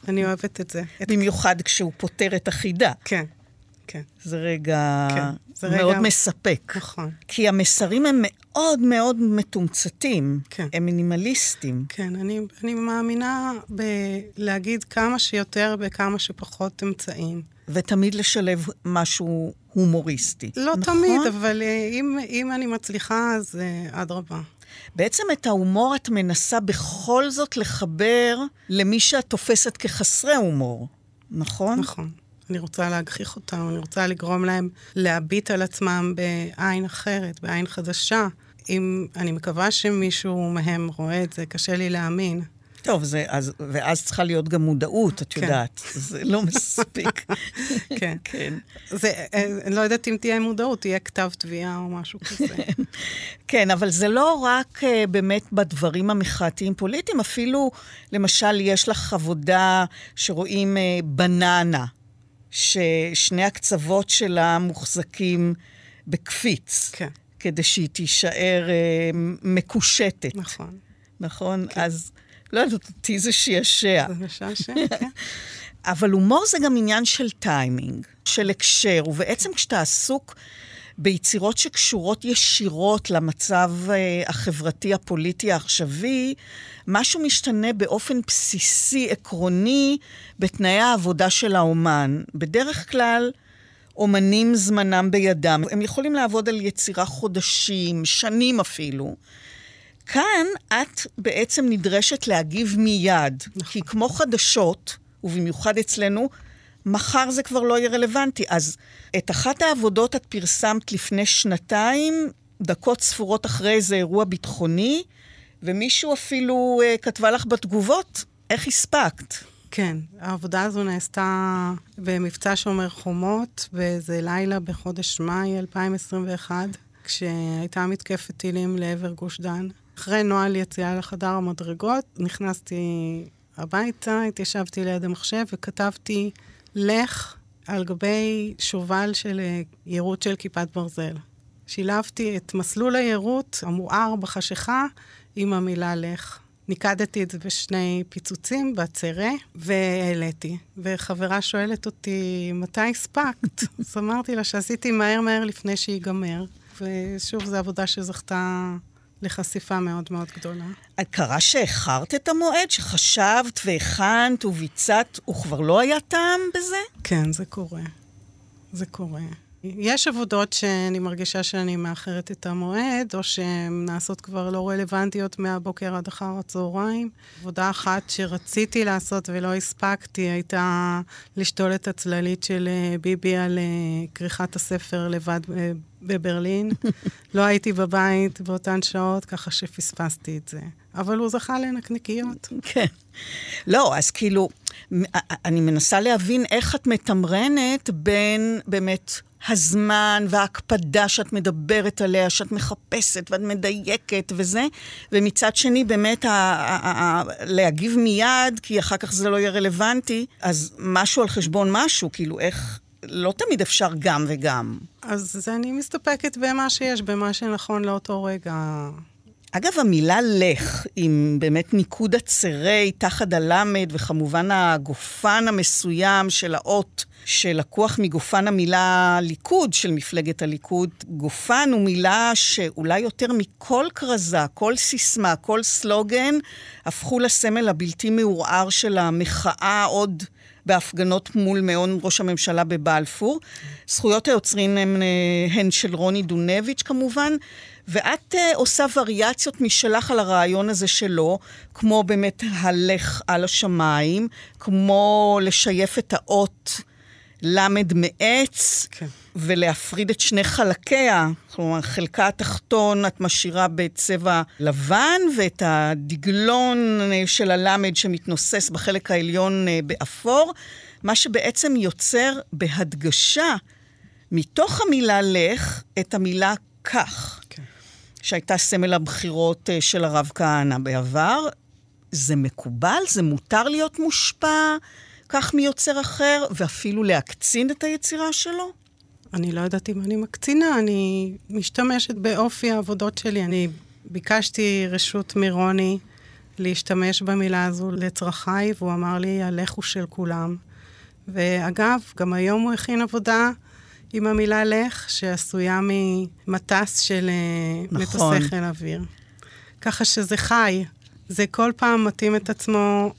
אני אוהבת את זה. במיוחד כשהוא פותר את החידה. כן, כן. זה רגע כן, זה מאוד רגע... מספק. נכון. כי המסרים הם מאוד מאוד מתומצתים. כן. הם מינימליסטיים. כן, אני, אני מאמינה בלהגיד כמה שיותר בכמה שפחות אמצעים. ותמיד לשלב משהו הומוריסטי. לא נכון? תמיד, אבל אם, אם אני מצליחה, אז אה, אדרבה. בעצם את ההומור את מנסה בכל זאת לחבר למי שאת תופסת כחסרי הומור, נכון? נכון. אני רוצה להגחיך אותם, אני רוצה לגרום להם להביט על עצמם בעין אחרת, בעין חדשה. אם, אני מקווה שמישהו מהם רואה את זה, קשה לי להאמין. טוב, זה, אז, ואז צריכה להיות גם מודעות, את כן. יודעת. זה לא מספיק. כן. כן. זה, אה, אני לא יודעת אם תהיה מודעות, תהיה כתב תביעה או משהו כזה. כן, אבל זה לא רק uh, באמת בדברים המחאתיים פוליטיים, אפילו, למשל, יש לך עבודה שרואים uh, בננה, ששני הקצוות שלה מוחזקים בקפיץ. כן. כדי שהיא תישאר uh, מקושטת. נכון. נכון? כן. אז... לא יודעת, אותי זה שעשע. זה משעשע, כן. אבל הומור זה גם עניין של טיימינג, של הקשר, ובעצם כשאתה עסוק ביצירות שקשורות ישירות למצב uh, החברתי, הפוליטי, העכשווי, משהו משתנה באופן בסיסי, עקרוני, בתנאי העבודה של האומן. בדרך כלל, אומנים זמנם בידם. הם יכולים לעבוד על יצירה חודשים, שנים אפילו. כאן את בעצם נדרשת להגיב מיד, נכון. כי כמו חדשות, ובמיוחד אצלנו, מחר זה כבר לא יהיה רלוונטי. אז את אחת העבודות את פרסמת לפני שנתיים, דקות ספורות אחרי איזה אירוע ביטחוני, ומישהו אפילו uh, כתבה לך בתגובות, איך הספקת? כן, העבודה הזו נעשתה במבצע שומר חומות, באיזה לילה בחודש מאי 2021, כשהייתה מתקפת טילים לעבר גוש דן. אחרי נוהל יציאה לחדר המדרגות, נכנסתי הביתה, התיישבתי ליד המחשב וכתבתי לך על גבי שובל של אה, יירוט של כיפת ברזל. שילבתי את מסלול היירוט המואר בחשיכה עם המילה לך. ניקדתי את זה בשני פיצוצים בצרה, והעליתי. וחברה שואלת אותי, מתי הספקת? אז אמרתי לה שעשיתי מהר מהר לפני שיגמר. ושוב, זו עבודה שזכתה לחשיפה מאוד מאוד גדולה. קרה שאיחרת את המועד, שחשבת והכנת וביצעת, וכבר לא היה טעם בזה? כן, זה קורה. זה קורה. יש עבודות שאני מרגישה שאני מאחרת את המועד, או שהן נעשות כבר לא רלוונטיות מהבוקר עד אחר הצהריים. עבודה אחת שרציתי לעשות ולא הספקתי הייתה לשתול את הצללית של אה, ביבי על אה, כריכת הספר לבד אה, בברלין. לא הייתי בבית באותן שעות, ככה שפספסתי את זה. אבל הוא זכה לנקניקיות. כן. לא, אז כאילו, אני מנסה להבין איך את מתמרנת בין באמת הזמן וההקפדה שאת מדברת עליה, שאת מחפשת ואת מדייקת וזה, ומצד שני באמת ה- ה- ה- להגיב מיד, כי אחר כך זה לא יהיה רלוונטי, אז משהו על חשבון משהו, כאילו איך... לא תמיד אפשר גם וגם. אז אני מסתפקת במה שיש, במה שנכון לאותו רגע. אגב, המילה לך, עם באמת ניקוד הצרי תחת הלמד, וכמובן הגופן המסוים של האות, שלקוח מגופן המילה ליכוד של מפלגת הליכוד, גופן הוא מילה שאולי יותר מכל כרזה, כל סיסמה, כל סלוגן, הפכו לסמל הבלתי מעורער של המחאה עוד... בהפגנות מול מעון ראש הממשלה בבלפור. זכויות היוצרים הן, אה, הן של רוני דונביץ' כמובן, ואת uh, עושה וריאציות משלך על הרעיון הזה שלו, כמו באמת הלך על השמיים, כמו לשייף את האות למד מעץ, כן. ולהפריד את שני חלקיה. כלומר, חלקה התחתון את משאירה בצבע לבן, ואת הדגלון של הלמד שמתנוסס בחלק העליון אה, באפור, מה שבעצם יוצר בהדגשה מתוך המילה לך את המילה כך. כן. שהייתה סמל הבחירות אה, של הרב כהנא בעבר. זה מקובל? זה מותר להיות מושפע כך מיוצר אחר, ואפילו להקצין את היצירה שלו? אני לא יודעת אם אני מקצינה, אני משתמשת באופי העבודות שלי. אני ביקשתי רשות מרוני להשתמש במילה הזו לצרכיי, והוא אמר לי, הלכו של כולם. ואגב, גם היום הוא הכין עבודה עם המילה לך, שעשויה ממטס של אה, נכון. מטוסי חיל אוויר. ככה שזה חי. זה כל פעם מתאים את עצמו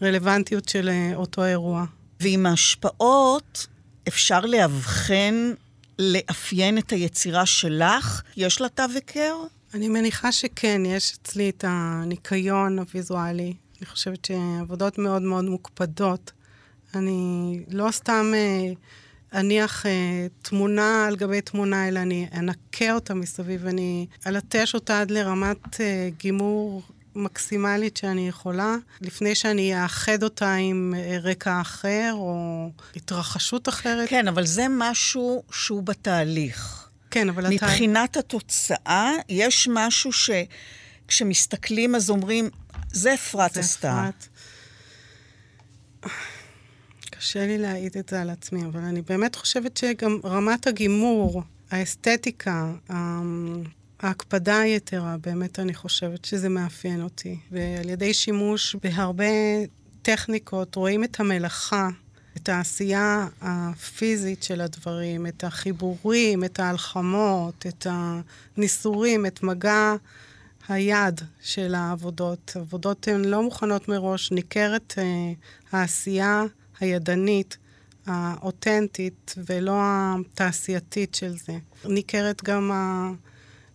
לרלוונטיות של אה, אותו אירוע. ועם ההשפעות, אפשר לאבחן, לאפיין את היצירה שלך? יש לה תו היכר? אני מניחה שכן, יש אצלי את הניקיון הוויזואלי. אני חושבת שעבודות מאוד מאוד מוקפדות. אני לא סתם אה, אניח אה, תמונה על גבי תמונה, אלא אני אנקה אותה מסביב, אני אלטש אותה עד לרמת אה, גימור מקסימלית שאני יכולה, לפני שאני אאחד אותה עם אה, רקע אחר או התרחשות אחרת. כן, אבל זה משהו שהוא בתהליך. כן, אבל... מבחינת התה... התוצאה, יש משהו שכשמסתכלים אז אומרים, זה אפרת עשתה. אפרת. קשה לי להעיד את זה על עצמי, אבל אני באמת חושבת שגם רמת הגימור, האסתטיקה, ההקפדה היתרה, באמת אני חושבת שזה מאפיין אותי. ועל ידי שימוש בהרבה טכניקות רואים את המלאכה, את העשייה הפיזית של הדברים, את החיבורים, את ההלחמות, את הניסורים, את מגע היד של העבודות. העבודות הן לא מוכנות מראש, ניכרת uh, העשייה הידנית, האותנטית ולא התעשייתית של זה. ניכרת גם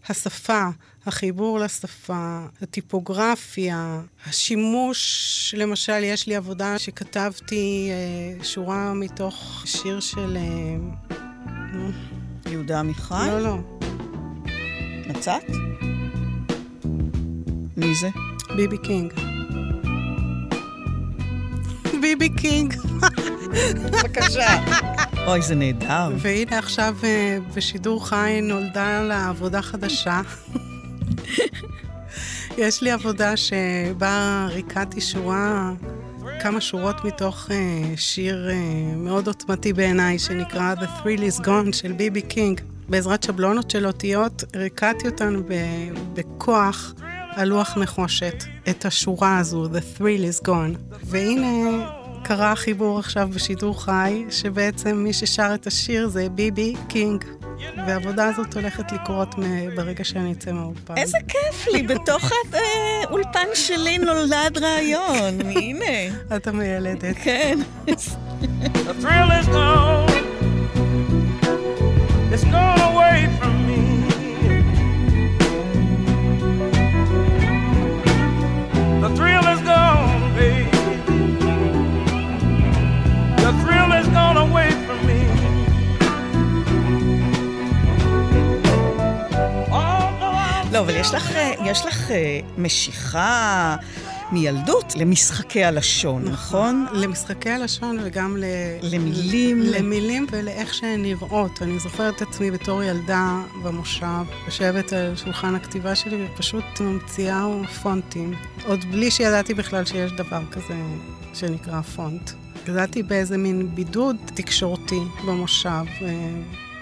השפה, החיבור לשפה, הטיפוגרפיה, השימוש, למשל, יש לי עבודה שכתבתי אה, שורה מתוך שיר של... אה, יהודה עמיחי? לא, לא. מצאת? מי זה? B.B. King. B.B. King. בבקשה. אוי, זה נהדר. והנה עכשיו אה, בשידור חי נולדה לה עבודה חדשה. יש לי עבודה שבה ריקדתי שורה, כמה שורות מתוך uh, שיר uh, מאוד עוצמתי בעיניי, שנקרא The Thrill is Gone של B.B. King. בעזרת שבלונות של אותיות, ריקדתי אותן בכוח על לוח נחושת, את השורה הזו, The Thrill is Gone. והנה... קרה החיבור עכשיו בשידור חי, שבעצם מי ששר את השיר זה B.B. King. והעבודה הזאת הולכת לקרות ברגע שאני אצא מהאולפן. איזה כיף לי, בתוך האולפן שלי נולד רעיון, הנה. את המיילדת. כן. The thrill is gone. It's gone יש לך אה, משיכה מילדות למשחקי הלשון, נכון? למשחקי הלשון וגם ל... למילים. למילים ולאיך שהן נראות. אני זוכרת את עצמי בתור ילדה במושב, יושבת על שולחן הכתיבה שלי ופשוט ממציאה פונטים. עוד בלי שידעתי בכלל שיש דבר כזה שנקרא פונט. גדלתי באיזה מין בידוד תקשורתי במושב, אה,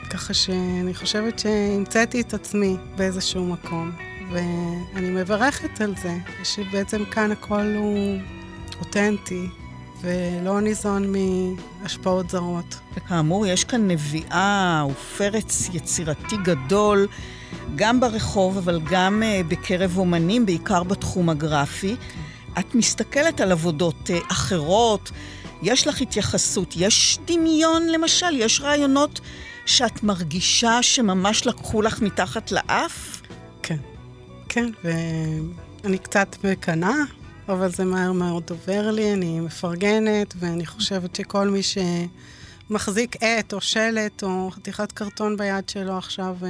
ככה שאני חושבת שהמצאתי את עצמי באיזשהו מקום. ואני מברכת על זה, שבעצם כאן הכל הוא אותנטי ולא ניזון מהשפעות זרות. וכאמור, יש כאן נביאה ופרץ יצירתי גדול, גם ברחוב, אבל גם uh, בקרב אומנים, בעיקר בתחום הגרפי. את מסתכלת על עבודות uh, אחרות, יש לך התייחסות, יש דמיון למשל, יש רעיונות שאת מרגישה שממש לקחו לך מתחת לאף? כן. ואני קצת מקנאה, אבל זה מהר מאוד עובר לי, אני מפרגנת, ואני חושבת שכל מי שמחזיק עט או שלט או חתיכת קרטון ביד שלו עכשיו אה,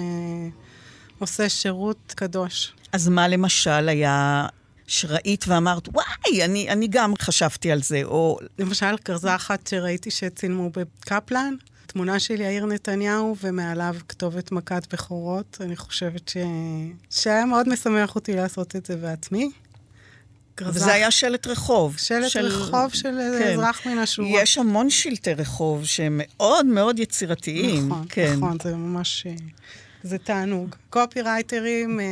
עושה שירות קדוש. אז מה למשל היה שראית ואמרת, וואי, אני, אני גם חשבתי על זה, או... למשל, כרזה אחת שראיתי שצילמו בקפלן, תמונה של יאיר נתניהו, ומעליו כתובת מכת בכורות. אני חושבת ש... שהיה מאוד משמח אותי לעשות את זה בעצמי. וזה היה שלט רחוב. שלט של... רחוב של כן. אזרח מן השורה. יש המון שלטי רחוב שהם מאוד מאוד יצירתיים. נכון, כן. נכון, זה ממש... אה, זה תענוג. קופי רייטרים אה,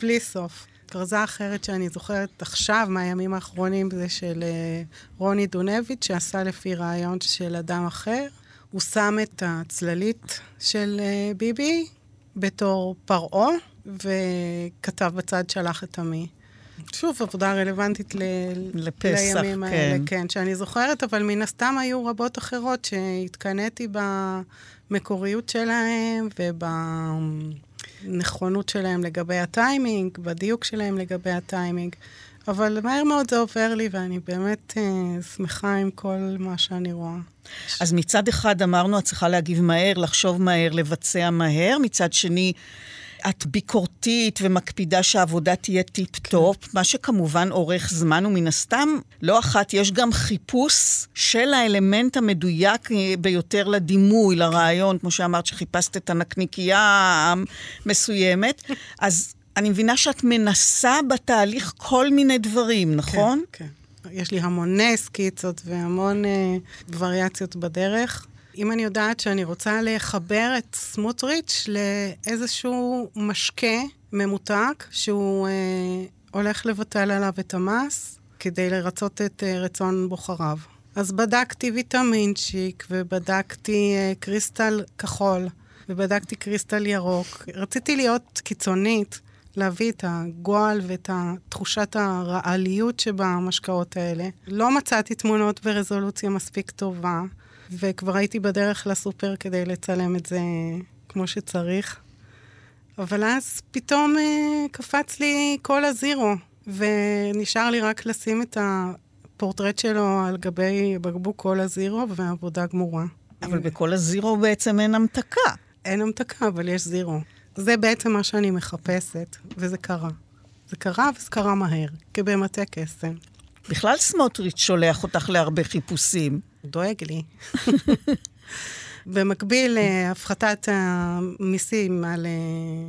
בלי סוף. כרזה אחרת שאני זוכרת עכשיו, מהימים האחרונים, זה של אה, רוני דונביץ', שעשה לפי רעיון של אדם אחר. הוא שם את הצללית של אה, ביבי בתור פרעה, וכתב בצד שלח את עמי. שוב, עבודה רלוונטית ל... לפסח, לימים כן. האלה, כן, שאני זוכרת, אבל מן הסתם היו רבות אחרות שהתקנאתי במקוריות שלהם ובנכונות שלהם לגבי הטיימינג, בדיוק שלהם לגבי הטיימינג. אבל מהר מאוד זה עובר לי, ואני באמת אה, שמחה עם כל מה שאני רואה. אז מצד אחד אמרנו, את צריכה להגיב מהר, לחשוב מהר, לבצע מהר. מצד שני, את ביקורתית ומקפידה שהעבודה תהיה טיפ-טופ, כן. מה שכמובן אורך זמן, ומן הסתם, לא אחת יש גם חיפוש של האלמנט המדויק ביותר לדימוי, לרעיון, כמו שאמרת, שחיפשת את הנקניקייה המסוימת. אז אני מבינה שאת מנסה בתהליך כל מיני דברים, נכון? כן, כן. יש לי המוני סקיצות והמון uh, וריאציות בדרך. אם אני יודעת שאני רוצה לחבר את סמוטריץ' לאיזשהו משקה ממותק, שהוא uh, הולך לבטל עליו את המס כדי לרצות את uh, רצון בוחריו. אז בדקתי ויטמינצ'יק, ובדקתי uh, קריסטל כחול, ובדקתי קריסטל ירוק. רציתי להיות קיצונית, להביא את הגועל ואת תחושת הרעליות שבמשקאות האלה. לא מצאתי תמונות ברזולוציה מספיק טובה, וכבר הייתי בדרך לסופר כדי לצלם את זה כמו שצריך. אבל אז פתאום אה, קפץ לי כל הזירו, ונשאר לי רק לשים את הפורטרט שלו על גבי בקבוק כל הזירו, והעבודה גמורה. אבל בכל הזירו בעצם אין המתקה. אין המתקה, אבל יש זירו. זה בעצם מה שאני מחפשת, וזה קרה. זה קרה וזה קרה מהר, כבמטה קסם. בכלל סמוטריץ' שולח אותך להרבה חיפושים. דואג לי. במקביל להפחתת המיסים על אה,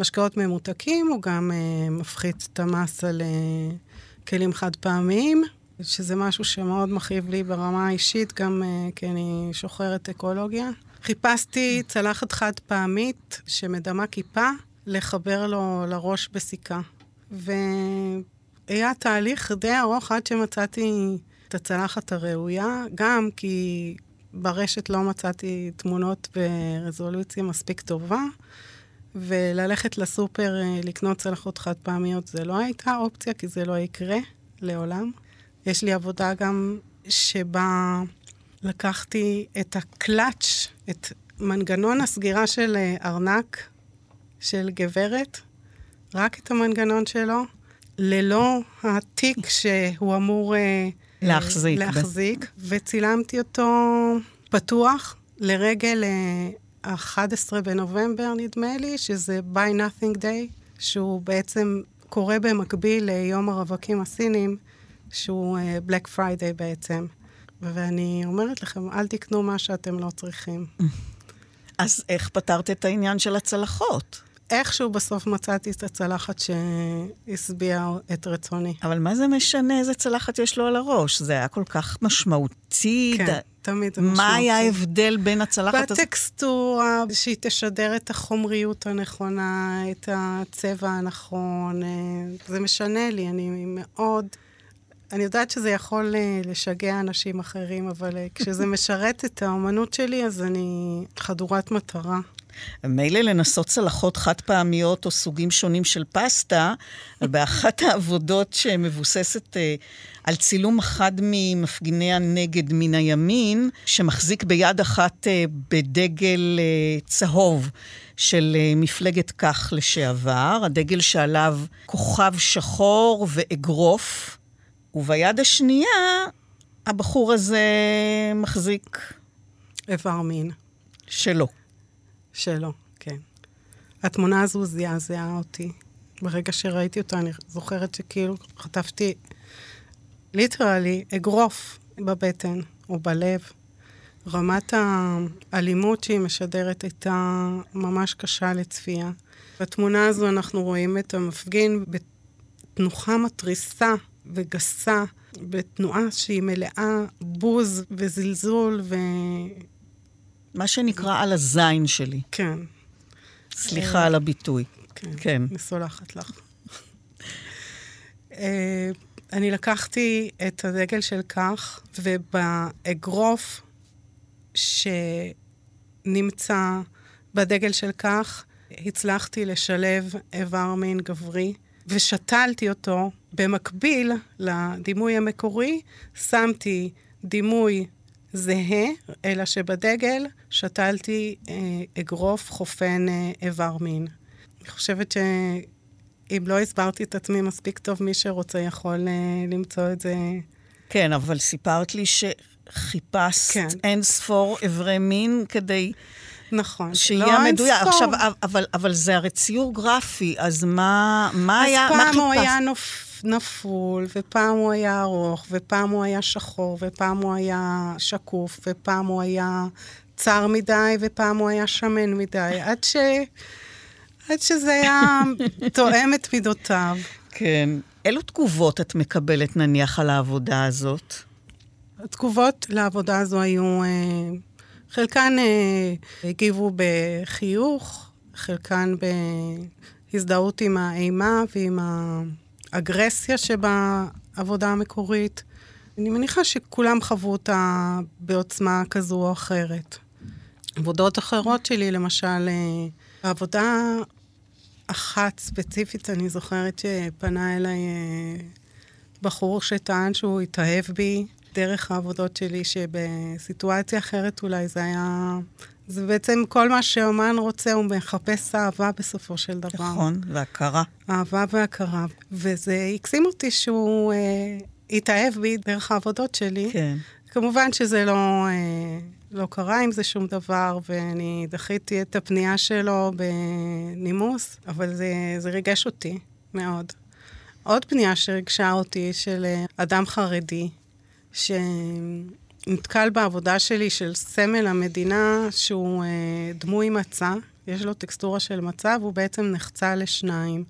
משקאות ממותקים, הוא גם אה, מפחית את המס על אה, כלים חד פעמיים, שזה משהו שמאוד מכאיב לי ברמה האישית, גם כי אני שוחרת אקולוגיה. חיפשתי צלחת חד פעמית שמדמה כיפה, לחבר לו לראש בסיכה. והיה תהליך די ארוך עד שמצאתי את הצלחת הראויה, גם כי ברשת לא מצאתי תמונות ברזולוציה מספיק טובה, וללכת לסופר אה, לקנות צלחות חד פעמיות זה לא הייתה אופציה, כי זה לא יקרה לעולם. יש לי עבודה גם שבה לקחתי את הקלאץ', את מנגנון הסגירה של אה, ארנק של גברת, רק את המנגנון שלו, ללא התיק שהוא אמור אה, להחזיק. להחזיק וצילמתי אותו פתוח לרגל אה, ה-11 בנובמבר, נדמה לי, שזה Buy Nothing Day, שהוא בעצם קורה במקביל ליום הרווקים הסינים, שהוא Black Friday בעצם. ואני אומרת לכם, אל תקנו מה שאתם לא צריכים. אז איך פתרת את העניין של הצלחות? איכשהו בסוף מצאתי את הצלחת שהשביעה את רצוני. אבל מה זה משנה איזה צלחת יש לו על הראש? זה היה כל כך משמעותי. כן, ד- תמיד זה מה היה משמעותי. ההבדל בין הצלחת הזאת? בטקסטורה, שהיא תשדר את החומריות הנכונה, את הצבע הנכון. אה, זה משנה לי, אני מאוד... אני יודעת שזה יכול אה, לשגע אנשים אחרים, אבל אה, כשזה משרת את האומנות שלי, אז אני חדורת מטרה. מילא לנסות צלחות חד פעמיות או סוגים שונים של פסטה, באחת העבודות שמבוססת אה, על צילום אחד ממפגיני הנגד מן הימין, שמחזיק ביד אחת אה, בדגל אה, צהוב של אה, מפלגת כך לשעבר, הדגל שעליו כוכב שחור ואגרוף, וביד השנייה הבחור הזה מחזיק איבר מין שלו. שלו, כן. התמונה הזו זעזעה אותי. ברגע שראיתי אותה, אני זוכרת שכאילו חטפתי ליטרלי אגרוף בבטן או בלב. רמת האלימות שהיא משדרת הייתה ממש קשה לצפייה. בתמונה הזו אנחנו רואים את המפגין בתנוחה מתריסה וגסה, בתנועה שהיא מלאה בוז וזלזול ו... מה שנקרא על הזין שלי. כן, סליחה על הביטוי. כן. כן. אני סולחת לך. אה, אני לקחתי את הדגל של כך, ובאגרוף שנמצא בדגל של כך, הצלחתי לשלב איבר מין גברי, ושתלתי אותו במקביל לדימוי המקורי, שמתי דימוי זהה, אלא שבדגל שתלתי אה, אגרוף חופן אה, איבר מין. אני חושבת שאם לא הסברתי את עצמי מספיק טוב, מי שרוצה יכול אה, למצוא את זה. כן, אבל סיפרת לי שחיפשת כן. אין ספור אברי מין כדי נכון. שיהיה לא מדויק. עכשיו, אבל, אבל זה הרי ציור גרפי, אז מה, מה היה, אז מה פעם הוא חיפשת? היה נופ... נפול, ופעם הוא היה ארוך, ופעם הוא היה שחור, ופעם הוא היה שקוף, ופעם הוא היה צר מדי, ופעם הוא היה שמן מדי, עד, ש... עד שזה היה תואם את מידותיו. כן. אילו תגובות את מקבלת, נניח, על העבודה הזאת? התגובות לעבודה הזו היו, אה, חלקן אה, הגיבו בחיוך, חלקן בהזדהות עם האימה ועם האגרסיה שבעבודה המקורית. אני מניחה שכולם חוו אותה בעוצמה כזו או אחרת. עבודות אחרות שלי, למשל, אה, העבודה אחת ספציפית, אני זוכרת שפנה אליי אה, בחור שטען שהוא התאהב בי דרך העבודות שלי, שבסיטואציה אחרת אולי זה היה... זה בעצם כל מה שאומן רוצה, הוא מחפש אהבה בסופו של דבר. נכון, והכרה. אהבה והכרה. וזה הקסים אותי שהוא אה, התאהב בי דרך העבודות שלי. כן. כמובן שזה לא, אה, לא קרה עם זה שום דבר, ואני דחיתי את הפנייה שלו בנימוס, אבל זה, זה ריגש אותי מאוד. עוד פנייה שריגשה אותי של אה, אדם חרדי, שנתקל בעבודה שלי של סמל המדינה, שהוא אה, דמוי מצה, יש לו טקסטורה של מצה, והוא בעצם נחצה לשניים.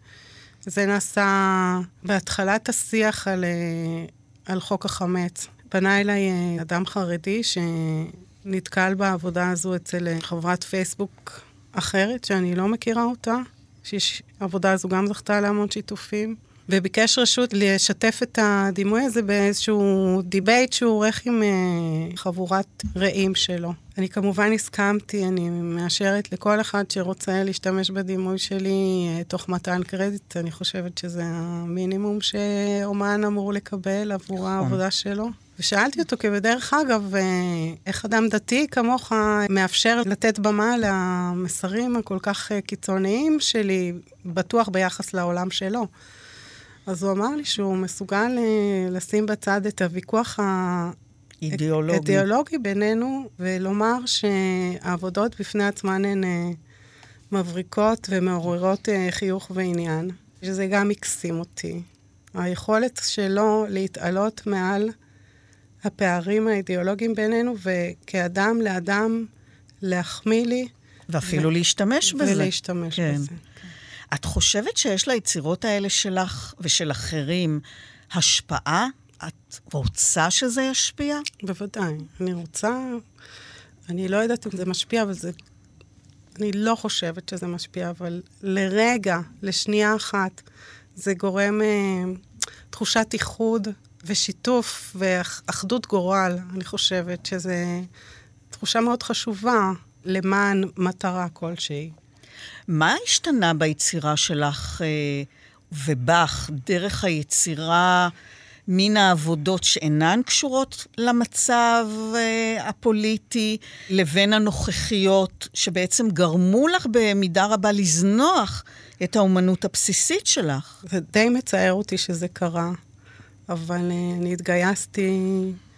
זה נעשה בהתחלת השיח על, אה, על חוק החמץ. פנה אליי אה, אדם חרדי שנתקל בעבודה הזו אצל אה, חברת פייסבוק אחרת, שאני לא מכירה אותה, שהעבודה הזו גם זכתה להמון שיתופים, וביקש רשות לשתף את הדימוי הזה באיזשהו debate שהוא עורך עם uh, חבורת רעים שלו. אני כמובן הסכמתי, אני מאשרת לכל אחד שרוצה להשתמש בדימוי שלי uh, תוך מתן קרדיט, אני חושבת שזה המינימום שאומן אמור לקבל עבור העבודה שלו. ושאלתי אותו, כי בדרך אגב, אה, איך אדם דתי כמוך מאפשר לתת במה למסרים הכל כך קיצוניים שלי, בטוח ביחס לעולם שלו. אז הוא אמר לי שהוא מסוגל אה, לשים בצד את הוויכוח האידיאולוגי האידיאולוגי בינינו, ולומר שהעבודות בפני עצמן הן אה, מבריקות ומעוררות אה, חיוך ועניין, שזה גם הקסים אותי. היכולת שלו להתעלות מעל הפערים האידיאולוגיים בינינו, וכאדם לאדם להחמיא לי. ואפילו ו... להשתמש בזה. ולהשתמש כן. בזה. את חושבת שיש ליצירות האלה שלך ושל אחרים השפעה? את רוצה שזה ישפיע? בוודאי. אני רוצה... אני לא יודעת אם זה משפיע, אבל זה... אני לא חושבת שזה משפיע, אבל לרגע, לשנייה אחת, זה גורם אה, תחושת איחוד ושיתוף ואחדות גורל. אני חושבת שזו תחושה מאוד חשובה למען מטרה כלשהי. מה השתנה ביצירה שלך אה, ובך, דרך היצירה, מן העבודות שאינן קשורות למצב אה, הפוליטי, לבין הנוכחיות, שבעצם גרמו לך במידה רבה לזנוח את האומנות הבסיסית שלך? זה די מצער אותי שזה קרה, אבל אה, אני התגייסתי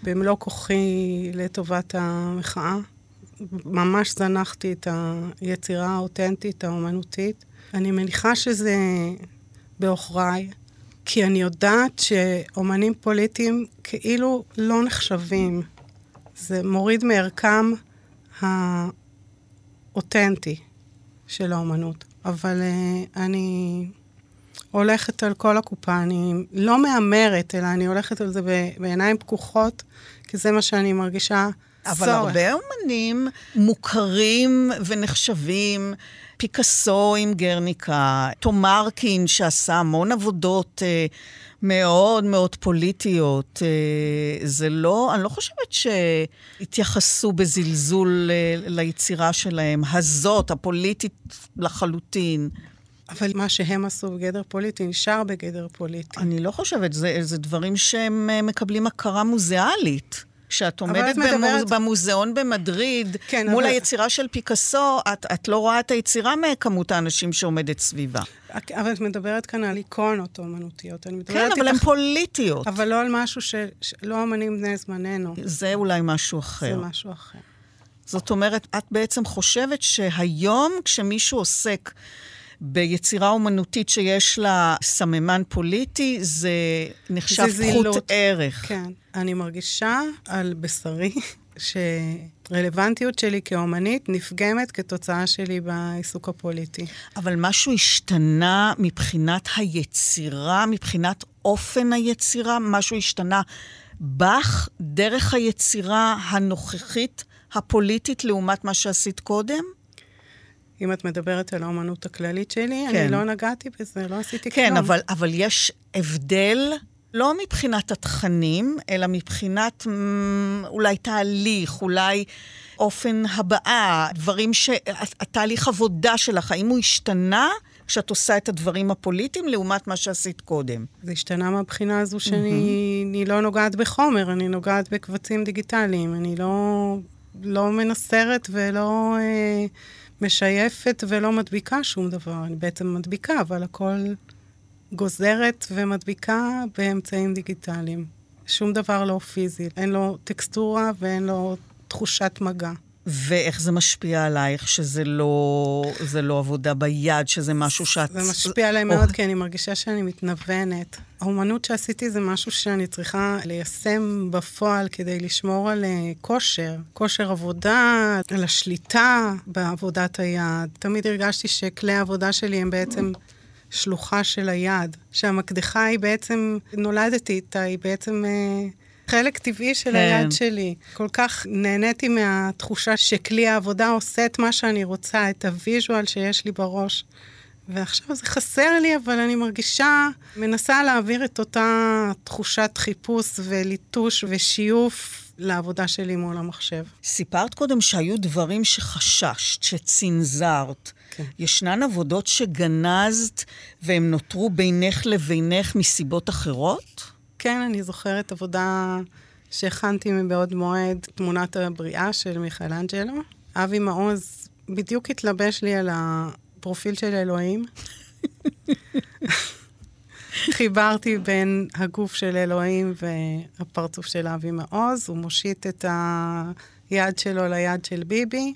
במלוא כוחי לטובת המחאה. ממש זנחתי את היצירה האותנטית, האומנותית. אני מניחה שזה בעוכריי, כי אני יודעת שאומנים פוליטיים כאילו לא נחשבים. זה מוריד מערכם האותנטי של האומנות. אבל uh, אני הולכת על כל הקופה, אני לא מהמרת, אלא אני הולכת על זה בעיניים פקוחות, כי זה מה שאני מרגישה אבל צורך. הרבה אומנים מוכרים ונחשבים, פיקאסו עם גרניקה, תומרקין שעשה המון עבודות אה, מאוד מאוד פוליטיות. אה, זה לא, אני לא חושבת שהתייחסו בזלזול אה, ליצירה שלהם, הזאת, הפוליטית לחלוטין. אבל מה שהם עשו בגדר פוליטי נשאר בגדר פוליטי. אני לא חושבת, זה, זה דברים שהם אה, מקבלים הכרה מוזיאלית. כשאת עומדת במוז... מדברת... במוזיאון במדריד, כן, מול אבל... היצירה של פיקאסו, את, את לא רואה את היצירה מכמות האנשים שעומדת סביבה. אבל את מדברת כאן על איקונות אומנותיות. כן, אבל הן פוליטיות. אבל לא על משהו שלא אמנים בני זמננו. זה אולי משהו אחר. זה משהו אחר. זאת אומרת, את בעצם חושבת שהיום כשמישהו עוסק ביצירה אומנותית שיש לה סממן פוליטי, זה נחשב זה פחות ערך. כן. אני מרגישה על בשרי שרלוונטיות שלי כאומנית נפגמת כתוצאה שלי בעיסוק הפוליטי. אבל משהו השתנה מבחינת היצירה, מבחינת אופן היצירה? משהו השתנה בך, דרך היצירה הנוכחית, הפוליטית, לעומת מה שעשית קודם? אם את מדברת על האומנות הכללית שלי, כן. אני לא נגעתי בזה, לא עשיתי כן, כלום. כן, אבל, אבל יש הבדל, לא מבחינת התכנים, אלא מבחינת אולי תהליך, אולי אופן הבעה, דברים ש... התהליך עבודה שלך, האם הוא השתנה? כשאת עושה את הדברים הפוליטיים לעומת מה שעשית קודם. זה השתנה מהבחינה הזו שאני mm-hmm. לא נוגעת בחומר, אני נוגעת בקבצים דיגיטליים. אני לא, לא מנסרת ולא... אה, משייפת ולא מדביקה שום דבר. אני בעצם מדביקה, אבל הכל גוזרת ומדביקה באמצעים דיגיטליים. שום דבר לא פיזי, אין לו טקסטורה ואין לו תחושת מגע. ואיך זה משפיע עלייך, שזה לא, לא עבודה ביד, שזה משהו שאת... זה משפיע עליי או... מאוד, כי אני מרגישה שאני מתנוונת. האומנות שעשיתי זה משהו שאני צריכה ליישם בפועל כדי לשמור על אה, כושר, כושר עבודה, על השליטה בעבודת היד. תמיד הרגשתי שכלי העבודה שלי הם בעצם שלוחה של היד, שהמקדחה היא בעצם, נולדתי איתה, היא בעצם... אה, חלק טבעי של כן. היד שלי. כל כך נהניתי מהתחושה שכלי העבודה עושה את מה שאני רוצה, את הוויז'ואל שיש לי בראש. ועכשיו זה חסר לי, אבל אני מרגישה, מנסה להעביר את אותה תחושת חיפוש וליטוש ושיוף לעבודה שלי מול המחשב. סיפרת קודם שהיו דברים שחששת, שצנזרת. כן. ישנן עבודות שגנזת והן נותרו בינך לבינך מסיבות אחרות? כן, אני זוכרת עבודה שהכנתי מבעוד מועד, תמונת הבריאה של מיכאלנג'לו. אבי מעוז בדיוק התלבש לי על הפרופיל של אלוהים. חיברתי בין הגוף של אלוהים והפרצוף של אבי מעוז. הוא מושיט את היד שלו ליד של ביבי,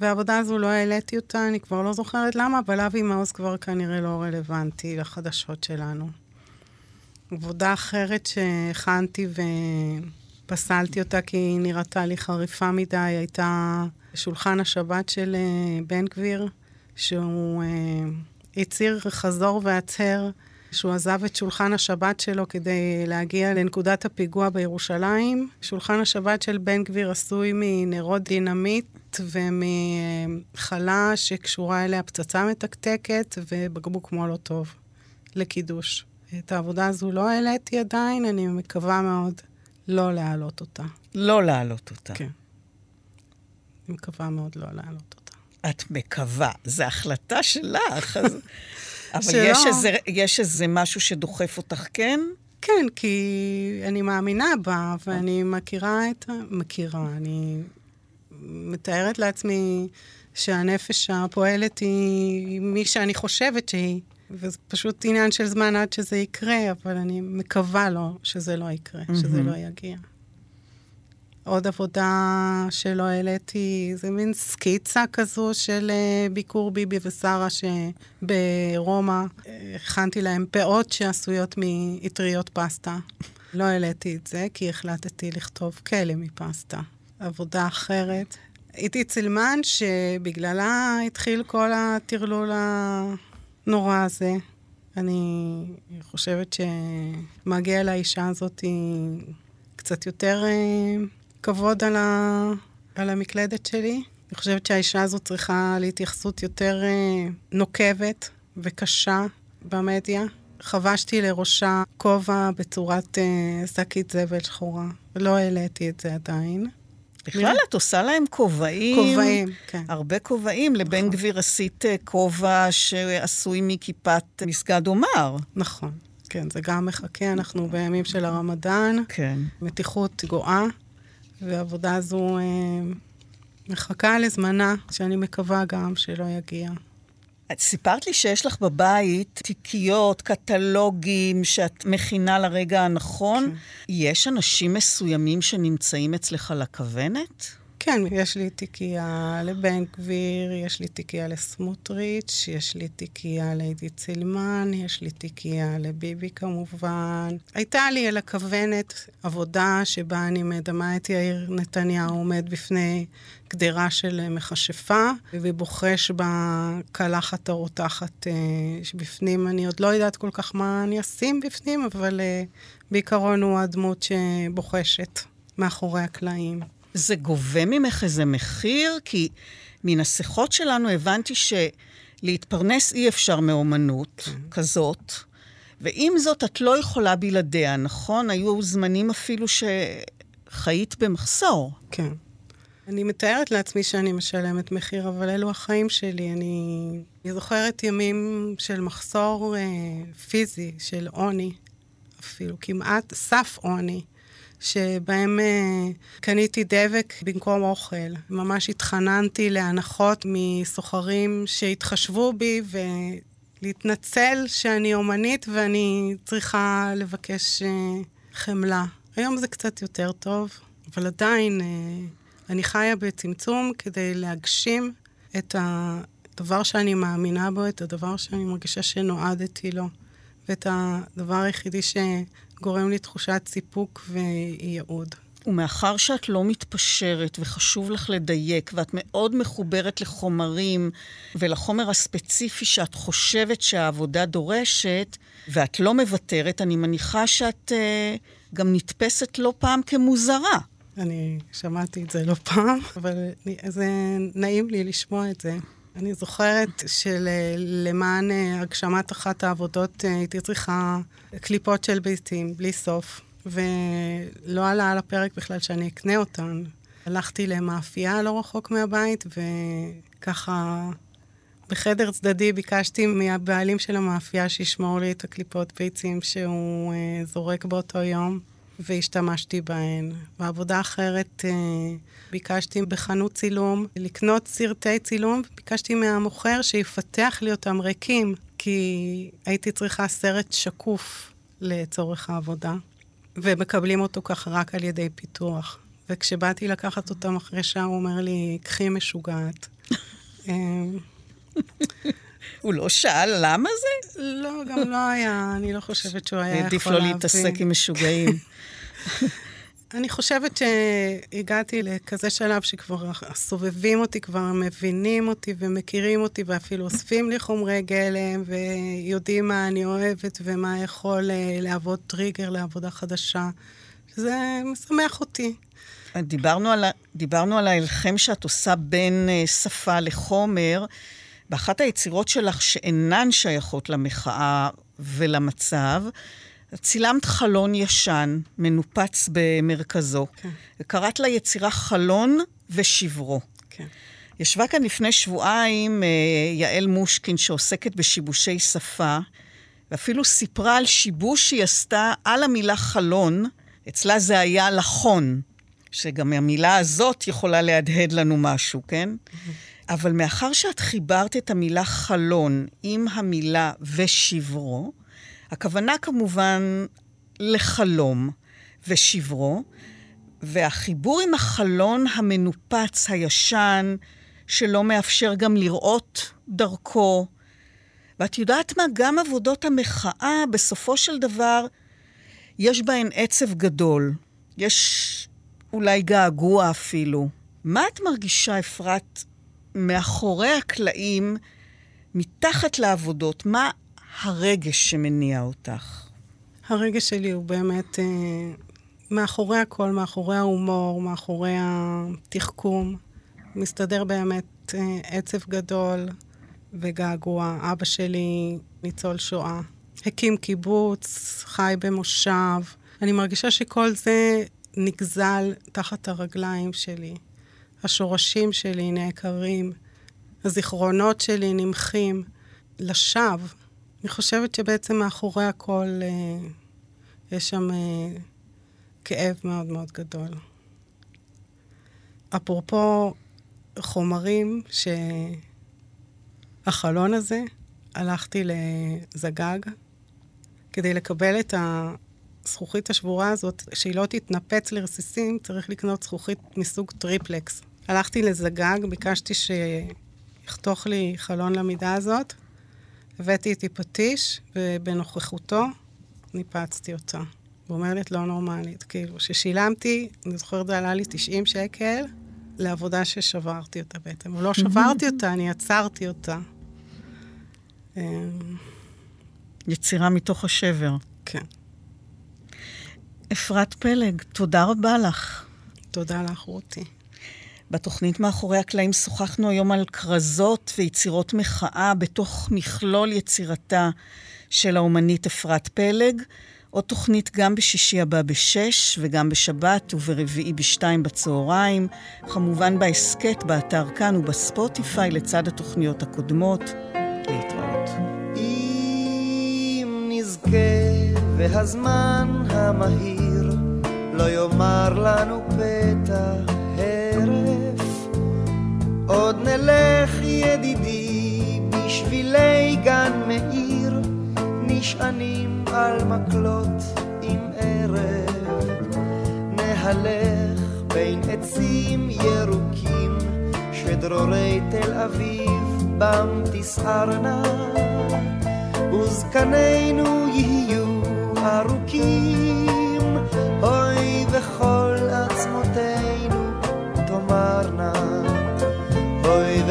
והעבודה הזו לא העליתי אותה, אני כבר לא זוכרת למה, אבל אבי מעוז כבר כנראה לא רלוונטי לחדשות שלנו. עבודה אחרת שהכנתי ופסלתי אותה כי היא נראתה לי חריפה מדי, הייתה שולחן השבת של אה, בן גביר, שהוא אה, הצהיר חזור והצהר שהוא עזב את שולחן השבת שלו כדי להגיע לנקודת הפיגוע בירושלים. שולחן השבת של בן גביר עשוי מנרות דינמיט ומחלה שקשורה אליה פצצה מתקתקת ובקבוק מולוטוב לקידוש. את העבודה הזו לא העליתי עדיין, אני מקווה מאוד לא להעלות אותה. לא להעלות אותה. כן. אני מקווה מאוד לא להעלות אותה. את מקווה, זו החלטה שלך. אז... אבל יש איזה, יש איזה משהו שדוחף אותך, כן? כן, כי אני מאמינה בה, ואני מכירה את ה... מכירה, אני מתארת לעצמי שהנפש הפועלת היא מי שאני חושבת שהיא. וזה פשוט עניין של זמן עד שזה יקרה, אבל אני מקווה לו שזה לא יקרה, mm-hmm. שזה לא יגיע. עוד עבודה שלא העליתי, זה מין סקיצה כזו של uh, ביקור ביבי ושרה שברומא הכנתי להם פאות שעשויות מאטריות פסטה. לא העליתי את זה, כי החלטתי לכתוב כלא מפסטה. עבודה אחרת. הייתי צלמן שבגללה התחיל כל הטרלול הנורא הזה. אני חושבת שמגיע לאישה הזאת קצת יותר אה, כבוד על, ה... על המקלדת שלי. אני חושבת שהאישה הזאת צריכה להתייחסות יותר אה, נוקבת וקשה במדיה. חבשתי לראשה כובע בצורת אה, שקית זבל שחורה, ולא העליתי את זה עדיין. בכלל, את עושה להם כובעים. כובעים, כן. הרבה כובעים. לבן נכון. גביר עשית אה, כובע שעשוי מכיפת מסגד עומר. נכון, כן, זה גם מחכה, אנחנו בימים של הרמדאן. כן. מתיחות גואה. והעבודה הזו אה, מחכה לזמנה, שאני מקווה גם שלא יגיע. את סיפרת לי שיש לך בבית תיקיות, קטלוגים, שאת מכינה לרגע הנכון. כן. יש אנשים מסוימים שנמצאים אצלך על הכוונת? כן, יש לי תיקייה לבן גביר, יש לי תיקייה לסמוטריץ', יש לי תיקייה לעידית סילמן, יש לי תיקייה לביבי כמובן. הייתה לי על הכוונת עבודה שבה אני מדמה את יאיר נתניהו עומד בפני גדרה של מכשפה, ובוחש בקלחת הרותחת אה, שבפנים. אני עוד לא יודעת כל כך מה אני אשים בפנים, אבל אה, בעיקרון הוא הדמות שבוחשת מאחורי הקלעים. זה גובה ממך איזה מחיר? כי מן השיחות שלנו הבנתי שלהתפרנס אי אפשר מאומנות כן. כזאת, ועם זאת את לא יכולה בלעדיה, נכון? היו זמנים אפילו שחיית במחסור. כן. אני מתארת לעצמי שאני משלמת מחיר, אבל אלו החיים שלי. אני, אני זוכרת ימים של מחסור אה, פיזי, של עוני, אפילו כמעט סף עוני. שבהם uh, קניתי דבק במקום אוכל. ממש התחננתי להנחות מסוחרים שהתחשבו בי ולהתנצל שאני אומנית ואני צריכה לבקש uh, חמלה. היום זה קצת יותר טוב, אבל עדיין uh, אני חיה בצמצום כדי להגשים את הדבר שאני מאמינה בו, את הדבר שאני מרגישה שנועדתי לו, ואת הדבר היחידי ש... גורם לי תחושת סיפוק וייעוד. ומאחר שאת לא מתפשרת וחשוב לך לדייק, ואת מאוד מחוברת לחומרים ולחומר הספציפי שאת חושבת שהעבודה דורשת, ואת לא מוותרת, אני מניחה שאת uh, גם נתפסת לא פעם כמוזרה. אני שמעתי את זה לא פעם, אבל זה נעים לי לשמוע את זה. אני זוכרת שלמען אה, הגשמת אחת העבודות אה, הייתי צריכה קליפות של ביצים, בלי סוף, ולא עלה על הפרק בכלל שאני אקנה אותן. הלכתי למאפייה לא רחוק מהבית, וככה בחדר צדדי ביקשתי מהבעלים של המאפייה שישמור לי את הקליפות ביצים שהוא אה, זורק באותו יום, והשתמשתי בהן. בעבודה אחרת אה, ביקשתי בחנות צילום לקנות סרטי צילום, ביקשתי מהמוכר שיפתח לי אותם ריקים, כי הייתי צריכה סרט שקוף לצורך העבודה, ומקבלים אותו ככה רק על ידי פיתוח. וכשבאתי לקחת אותם אחרי שעה, הוא אומר לי, קחי משוגעת. הוא לא שאל למה זה? לא, גם לא היה, אני לא חושבת שהוא היה יכול עדיף להבין. לא להתעסק עם משוגעים. אני חושבת שהגעתי לכזה שלב שכבר סובבים אותי, כבר מבינים אותי ומכירים אותי, ואפילו אוספים לי חומרי גלם, ויודעים מה אני אוהבת ומה יכול אה, להוות טריגר לעבודה חדשה. זה משמח אותי. דיברנו על, דיברנו על ההלחם שאת עושה בין אה, שפה לחומר. באחת היצירות שלך שאינן שייכות למחאה ולמצב, צילמת חלון ישן, מנופץ במרכזו, כן. וקראת ליצירה חלון ושברו. כן. ישבה כאן לפני שבועיים אה, יעל מושקין, שעוסקת בשיבושי שפה, ואפילו סיפרה על שיבוש שהיא עשתה על המילה חלון, אצלה זה היה לחון, שגם המילה הזאת יכולה להדהד לנו משהו, כן? אבל מאחר שאת חיברת את המילה חלון עם המילה ושברו, הכוונה כמובן לחלום ושברו, והחיבור עם החלון המנופץ, הישן, שלא מאפשר גם לראות דרכו. ואת יודעת מה? גם עבודות המחאה, בסופו של דבר, יש בהן עצב גדול. יש אולי געגוע אפילו. מה את מרגישה, אפרת, מאחורי הקלעים, מתחת לעבודות? מה הרגש שמניע אותך? הרגש שלי הוא באמת אה, מאחורי הכל, מאחורי ההומור, מאחורי התחכום. מסתדר באמת אה, עצב גדול וגעגוע. אבא שלי ניצול שואה. הקים קיבוץ, חי במושב. אני מרגישה שכל זה נגזל תחת הרגליים שלי. השורשים שלי נעקרים, הזיכרונות שלי נמחים לשווא. אני חושבת שבעצם מאחורי הכל אה, יש שם אה, כאב מאוד מאוד גדול. אפרופו חומרים, שהחלון הזה, הלכתי לזגג כדי לקבל את הזכוכית השבורה הזאת, שהיא לא תתנפץ לרסיסים, צריך לקנות זכוכית מסוג טריפלקס. הלכתי לזגג, ביקשתי שיחתוך לי חלון למידה הזאת, הבאתי איתי פטיש, ובנוכחותו ניפצתי אותה. הוא אומר לי, את לא נורמלית. כאילו, ששילמתי, אני זוכרת, זה עלה לי 90 שקל, לעבודה ששברתי אותה בעצם. או לא שברתי אותה, אני עצרתי אותה. אמ, יצירה מתוך השבר. כן. אפרת פלג, תודה רבה לך. תודה לך, רותי. בתוכנית מאחורי הקלעים שוחחנו היום על כרזות ויצירות מחאה בתוך מכלול יצירתה של האומנית אפרת פלג. עוד תוכנית גם בשישי הבא בשש, וגם בשבת וברביעי בשתיים בצהריים. כמובן בהסכת, באתר כאן ובספוטיפיי, לצד התוכניות הקודמות. להתראות. אם נזכה והזמן המהיר לא יאמר לנו הרף, עוד נלך ידידי בשבילי גן מאיר, נשענים על מקלות עם ערב, נהלך בין עצים ירוקים שדרורי תל אביב בם תסערנה. וזקנינו יהיו ארוכים, אוי וכל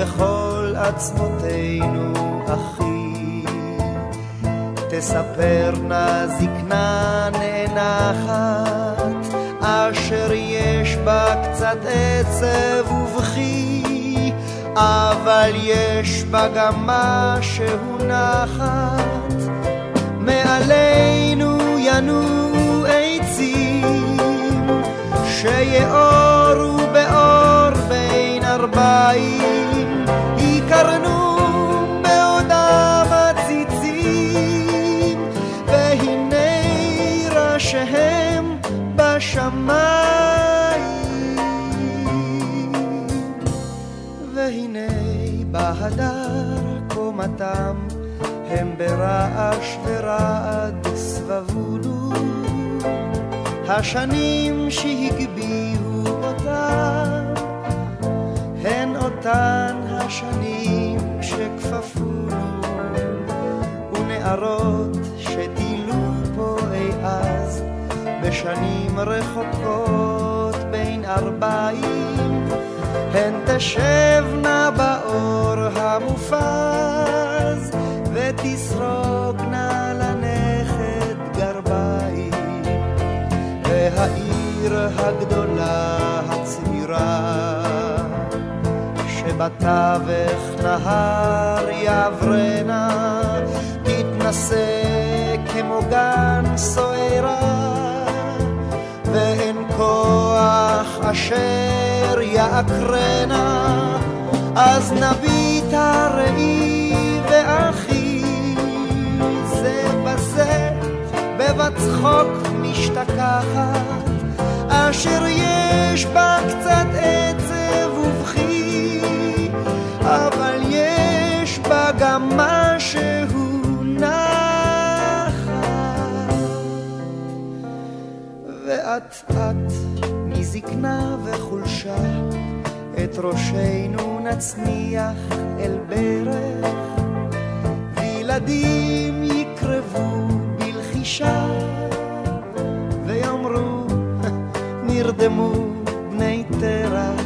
וכל עצמותינו אחי. תספרנה זקנה נאנחת, אשר יש בה קצת עצב ובכי, אבל יש בה גם משהו נחת, מעלינו ינועו עצים, שיאורו באור בין ארבעים, בשמיים. והנה. השנים שהגביהו אותם, הן אותן השנים שכפפונו, רחוקות בין ארבעים. הן תשבנה באור המופז ותסרוגנה לנכד גרביים והעיר הגדולה הצעירה שבתווך נהר יעברנה תתנשא כמו גן סוערה אשר יעקרנה, אז נביט הראי ואחי. זה בזה בבת צחוק משתכחת, אשר יש בה קצת עצב ובכי, אבל יש בה גם משהו ואט אט מזקנה וחולשה את ראשנו נצניח אל ברך. וילדים יקרבו בלחישה ויאמרו נרדמו בני תרח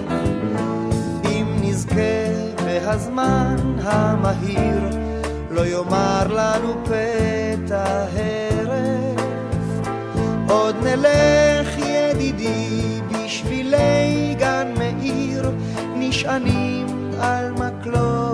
אם נזכה והזמן המהיר לא יאמר לנו פתע הרף עוד נלך שבילי גן מאיר נשענים על מקלות.